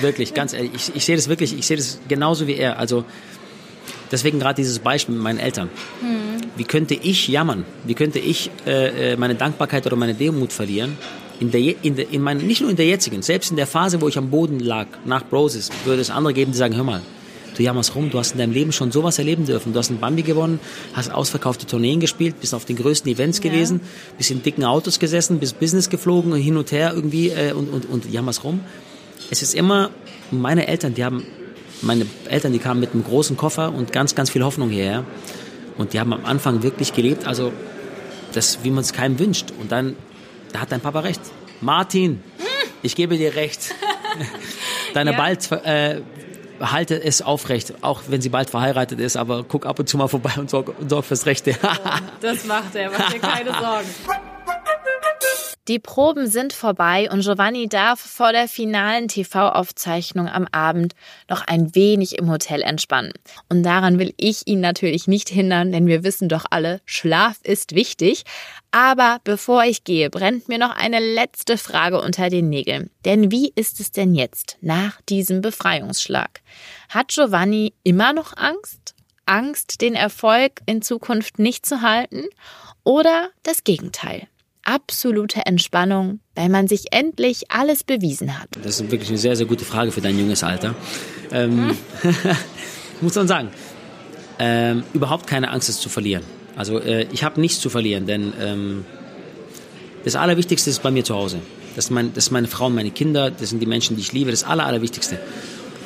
Wirklich, ganz ehrlich. Ich, ich sehe das wirklich, ich sehe das genauso wie er. Also deswegen gerade dieses Beispiel mit meinen Eltern. Wie könnte ich jammern? Wie könnte ich äh, äh, meine Dankbarkeit oder meine Demut verlieren? In der, in der, in meinen, nicht nur in der jetzigen, selbst in der Phase, wo ich am Boden lag, nach Broses, würde es andere geben, die sagen, hör mal, du jammerst rum, du hast in deinem Leben schon sowas erleben dürfen. Du hast einen Bambi gewonnen, hast ausverkaufte Tourneen gespielt, bist auf den größten Events gewesen, bist in dicken Autos gesessen, bist Business geflogen, hin und her irgendwie äh, und, und, und jammerst rum. Es ist immer, meine Eltern, die haben, meine Eltern, die kamen mit einem großen Koffer und ganz, ganz viel Hoffnung hierher. Und die haben am Anfang wirklich gelebt, also das, wie man es keinem wünscht. Und dann, da hat dein Papa recht. Martin, ich gebe dir recht. Deine Ja. bald, äh, halte es aufrecht, auch wenn sie bald verheiratet ist, aber guck ab und zu mal vorbei und sorg, und sorg fürs Rechte. Das macht er, mach dir keine Sorgen. Die Proben sind vorbei und Giovanni darf vor der finalen TV-Aufzeichnung am Abend noch ein wenig im Hotel entspannen. Und daran will ich ihn natürlich nicht hindern, denn wir wissen doch alle, Schlaf ist wichtig. Aber bevor ich gehe, brennt mir noch eine letzte Frage unter den Nägeln. Denn wie ist es denn jetzt nach diesem Befreiungsschlag? Hat Giovanni immer noch Angst? Angst, den Erfolg in Zukunft nicht zu halten? Oder das Gegenteil? Absolute Entspannung, weil man sich endlich alles bewiesen hat? Das ist wirklich eine sehr, sehr gute Frage für dein junges Alter. Ähm, muss man sagen, ähm, überhaupt keine Angst, es zu verlieren. Also äh, ich habe nichts zu verlieren, denn ähm, das Allerwichtigste ist bei mir zu Hause. Das ist, mein, das ist meine Frau und meine Kinder, das sind die Menschen, die ich liebe, das Aller, Allerwichtigste.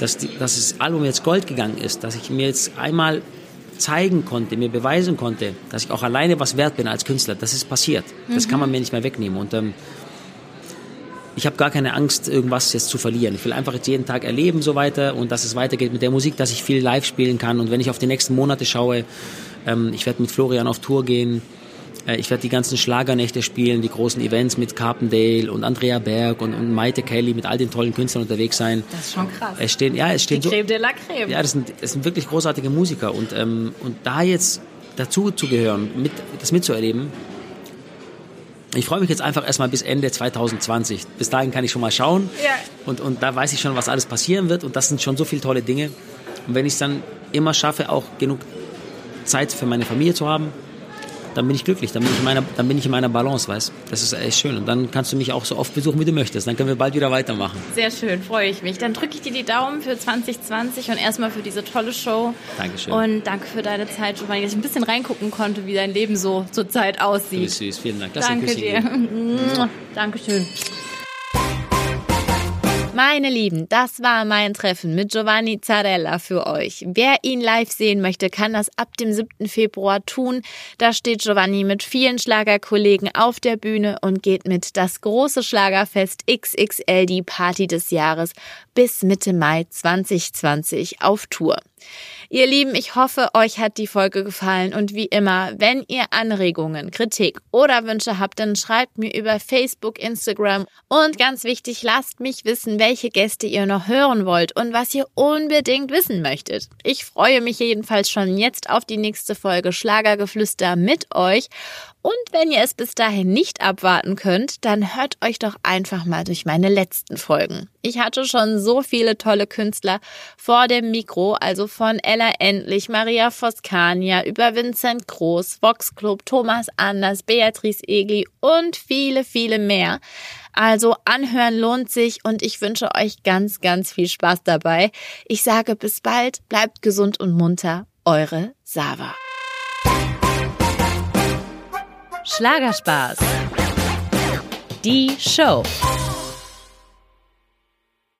Dass, die, dass das Album jetzt Gold gegangen ist, dass ich mir jetzt einmal zeigen konnte, mir beweisen konnte, dass ich auch alleine was wert bin als Künstler, das ist passiert. Das kann man mir nicht mehr wegnehmen. Und ähm, ich habe gar keine Angst, irgendwas jetzt zu verlieren. Ich will einfach jetzt jeden Tag erleben so weiter und dass es weitergeht mit der Musik, dass ich viel live spielen kann. Und wenn ich auf die nächsten Monate schaue, ähm, ich werde mit Florian auf Tour gehen. Äh, ich werde die ganzen Schlagernächte spielen, die großen Events mit Carpendale und Andrea Berg und, und Maite Kelly mit all den tollen Künstlern unterwegs sein. Das ist schon krass. Es stehen, ja, es stehen Die so, Creme de la Creme. ja, das sind, das sind wirklich großartige Musiker und, ähm, und da jetzt dazu zu gehören, mit, das mitzuerleben, ich freue mich jetzt einfach erstmal bis Ende 2020. Bis dahin kann ich schon mal schauen Ja. und, und da weiß ich schon, was alles passieren wird und das sind schon so viele tolle Dinge. Und wenn ich es dann immer schaffe, auch genug Zeit für meine Familie zu haben, dann bin ich glücklich, dann bin ich in meiner, dann bin ich in meiner Balance, weißt Das ist echt schön. Und dann kannst du mich auch so oft besuchen, wie du möchtest. Dann können wir bald wieder weitermachen. Sehr schön, freue ich mich. Dann drücke ich dir die Daumen für 2020 und erstmal für diese tolle Show. Dankeschön. Und danke für deine Zeit, Giovanni, dass ich ein bisschen reingucken konnte, wie dein Leben so zurzeit Du aussieht. bist süß, vielen Dank. Lass Danke dir. geben. Dankeschön. Meine Lieben, das war mein Treffen mit Giovanni Zarella für euch. Wer ihn live sehen möchte, kann das ab dem 7. Februar tun. Da steht Giovanni mit vielen Schlagerkollegen auf der Bühne und geht mit das große Schlagerfest XXL die Party des Jahres bis Mitte Mai 2020 auf Tour. Ihr Lieben, ich hoffe, euch hat die Folge gefallen und wie immer, wenn ihr Anregungen, Kritik oder Wünsche habt, dann schreibt mir über Facebook, Instagram und ganz wichtig, lasst mich wissen, welche Gäste ihr noch hören wollt und was ihr unbedingt wissen möchtet. Ich freue mich jedenfalls schon jetzt auf die nächste Folge Schlagergeflüster mit euch und wenn ihr es bis dahin nicht abwarten könnt, dann hört euch doch einfach mal durch meine letzten Folgen. Ich hatte schon so viele tolle Künstler vor dem Mikro, also von Ella Endlich, Maria Foscania, über Vincent Groß, Vox Club, Thomas Anders, Beatrice Egli und viele, viele mehr. Also anhören lohnt sich und ich wünsche euch ganz, ganz viel Spaß dabei. Ich sage bis bald, bleibt gesund und munter. Eure Sava. Schlagerspaß. Die Show.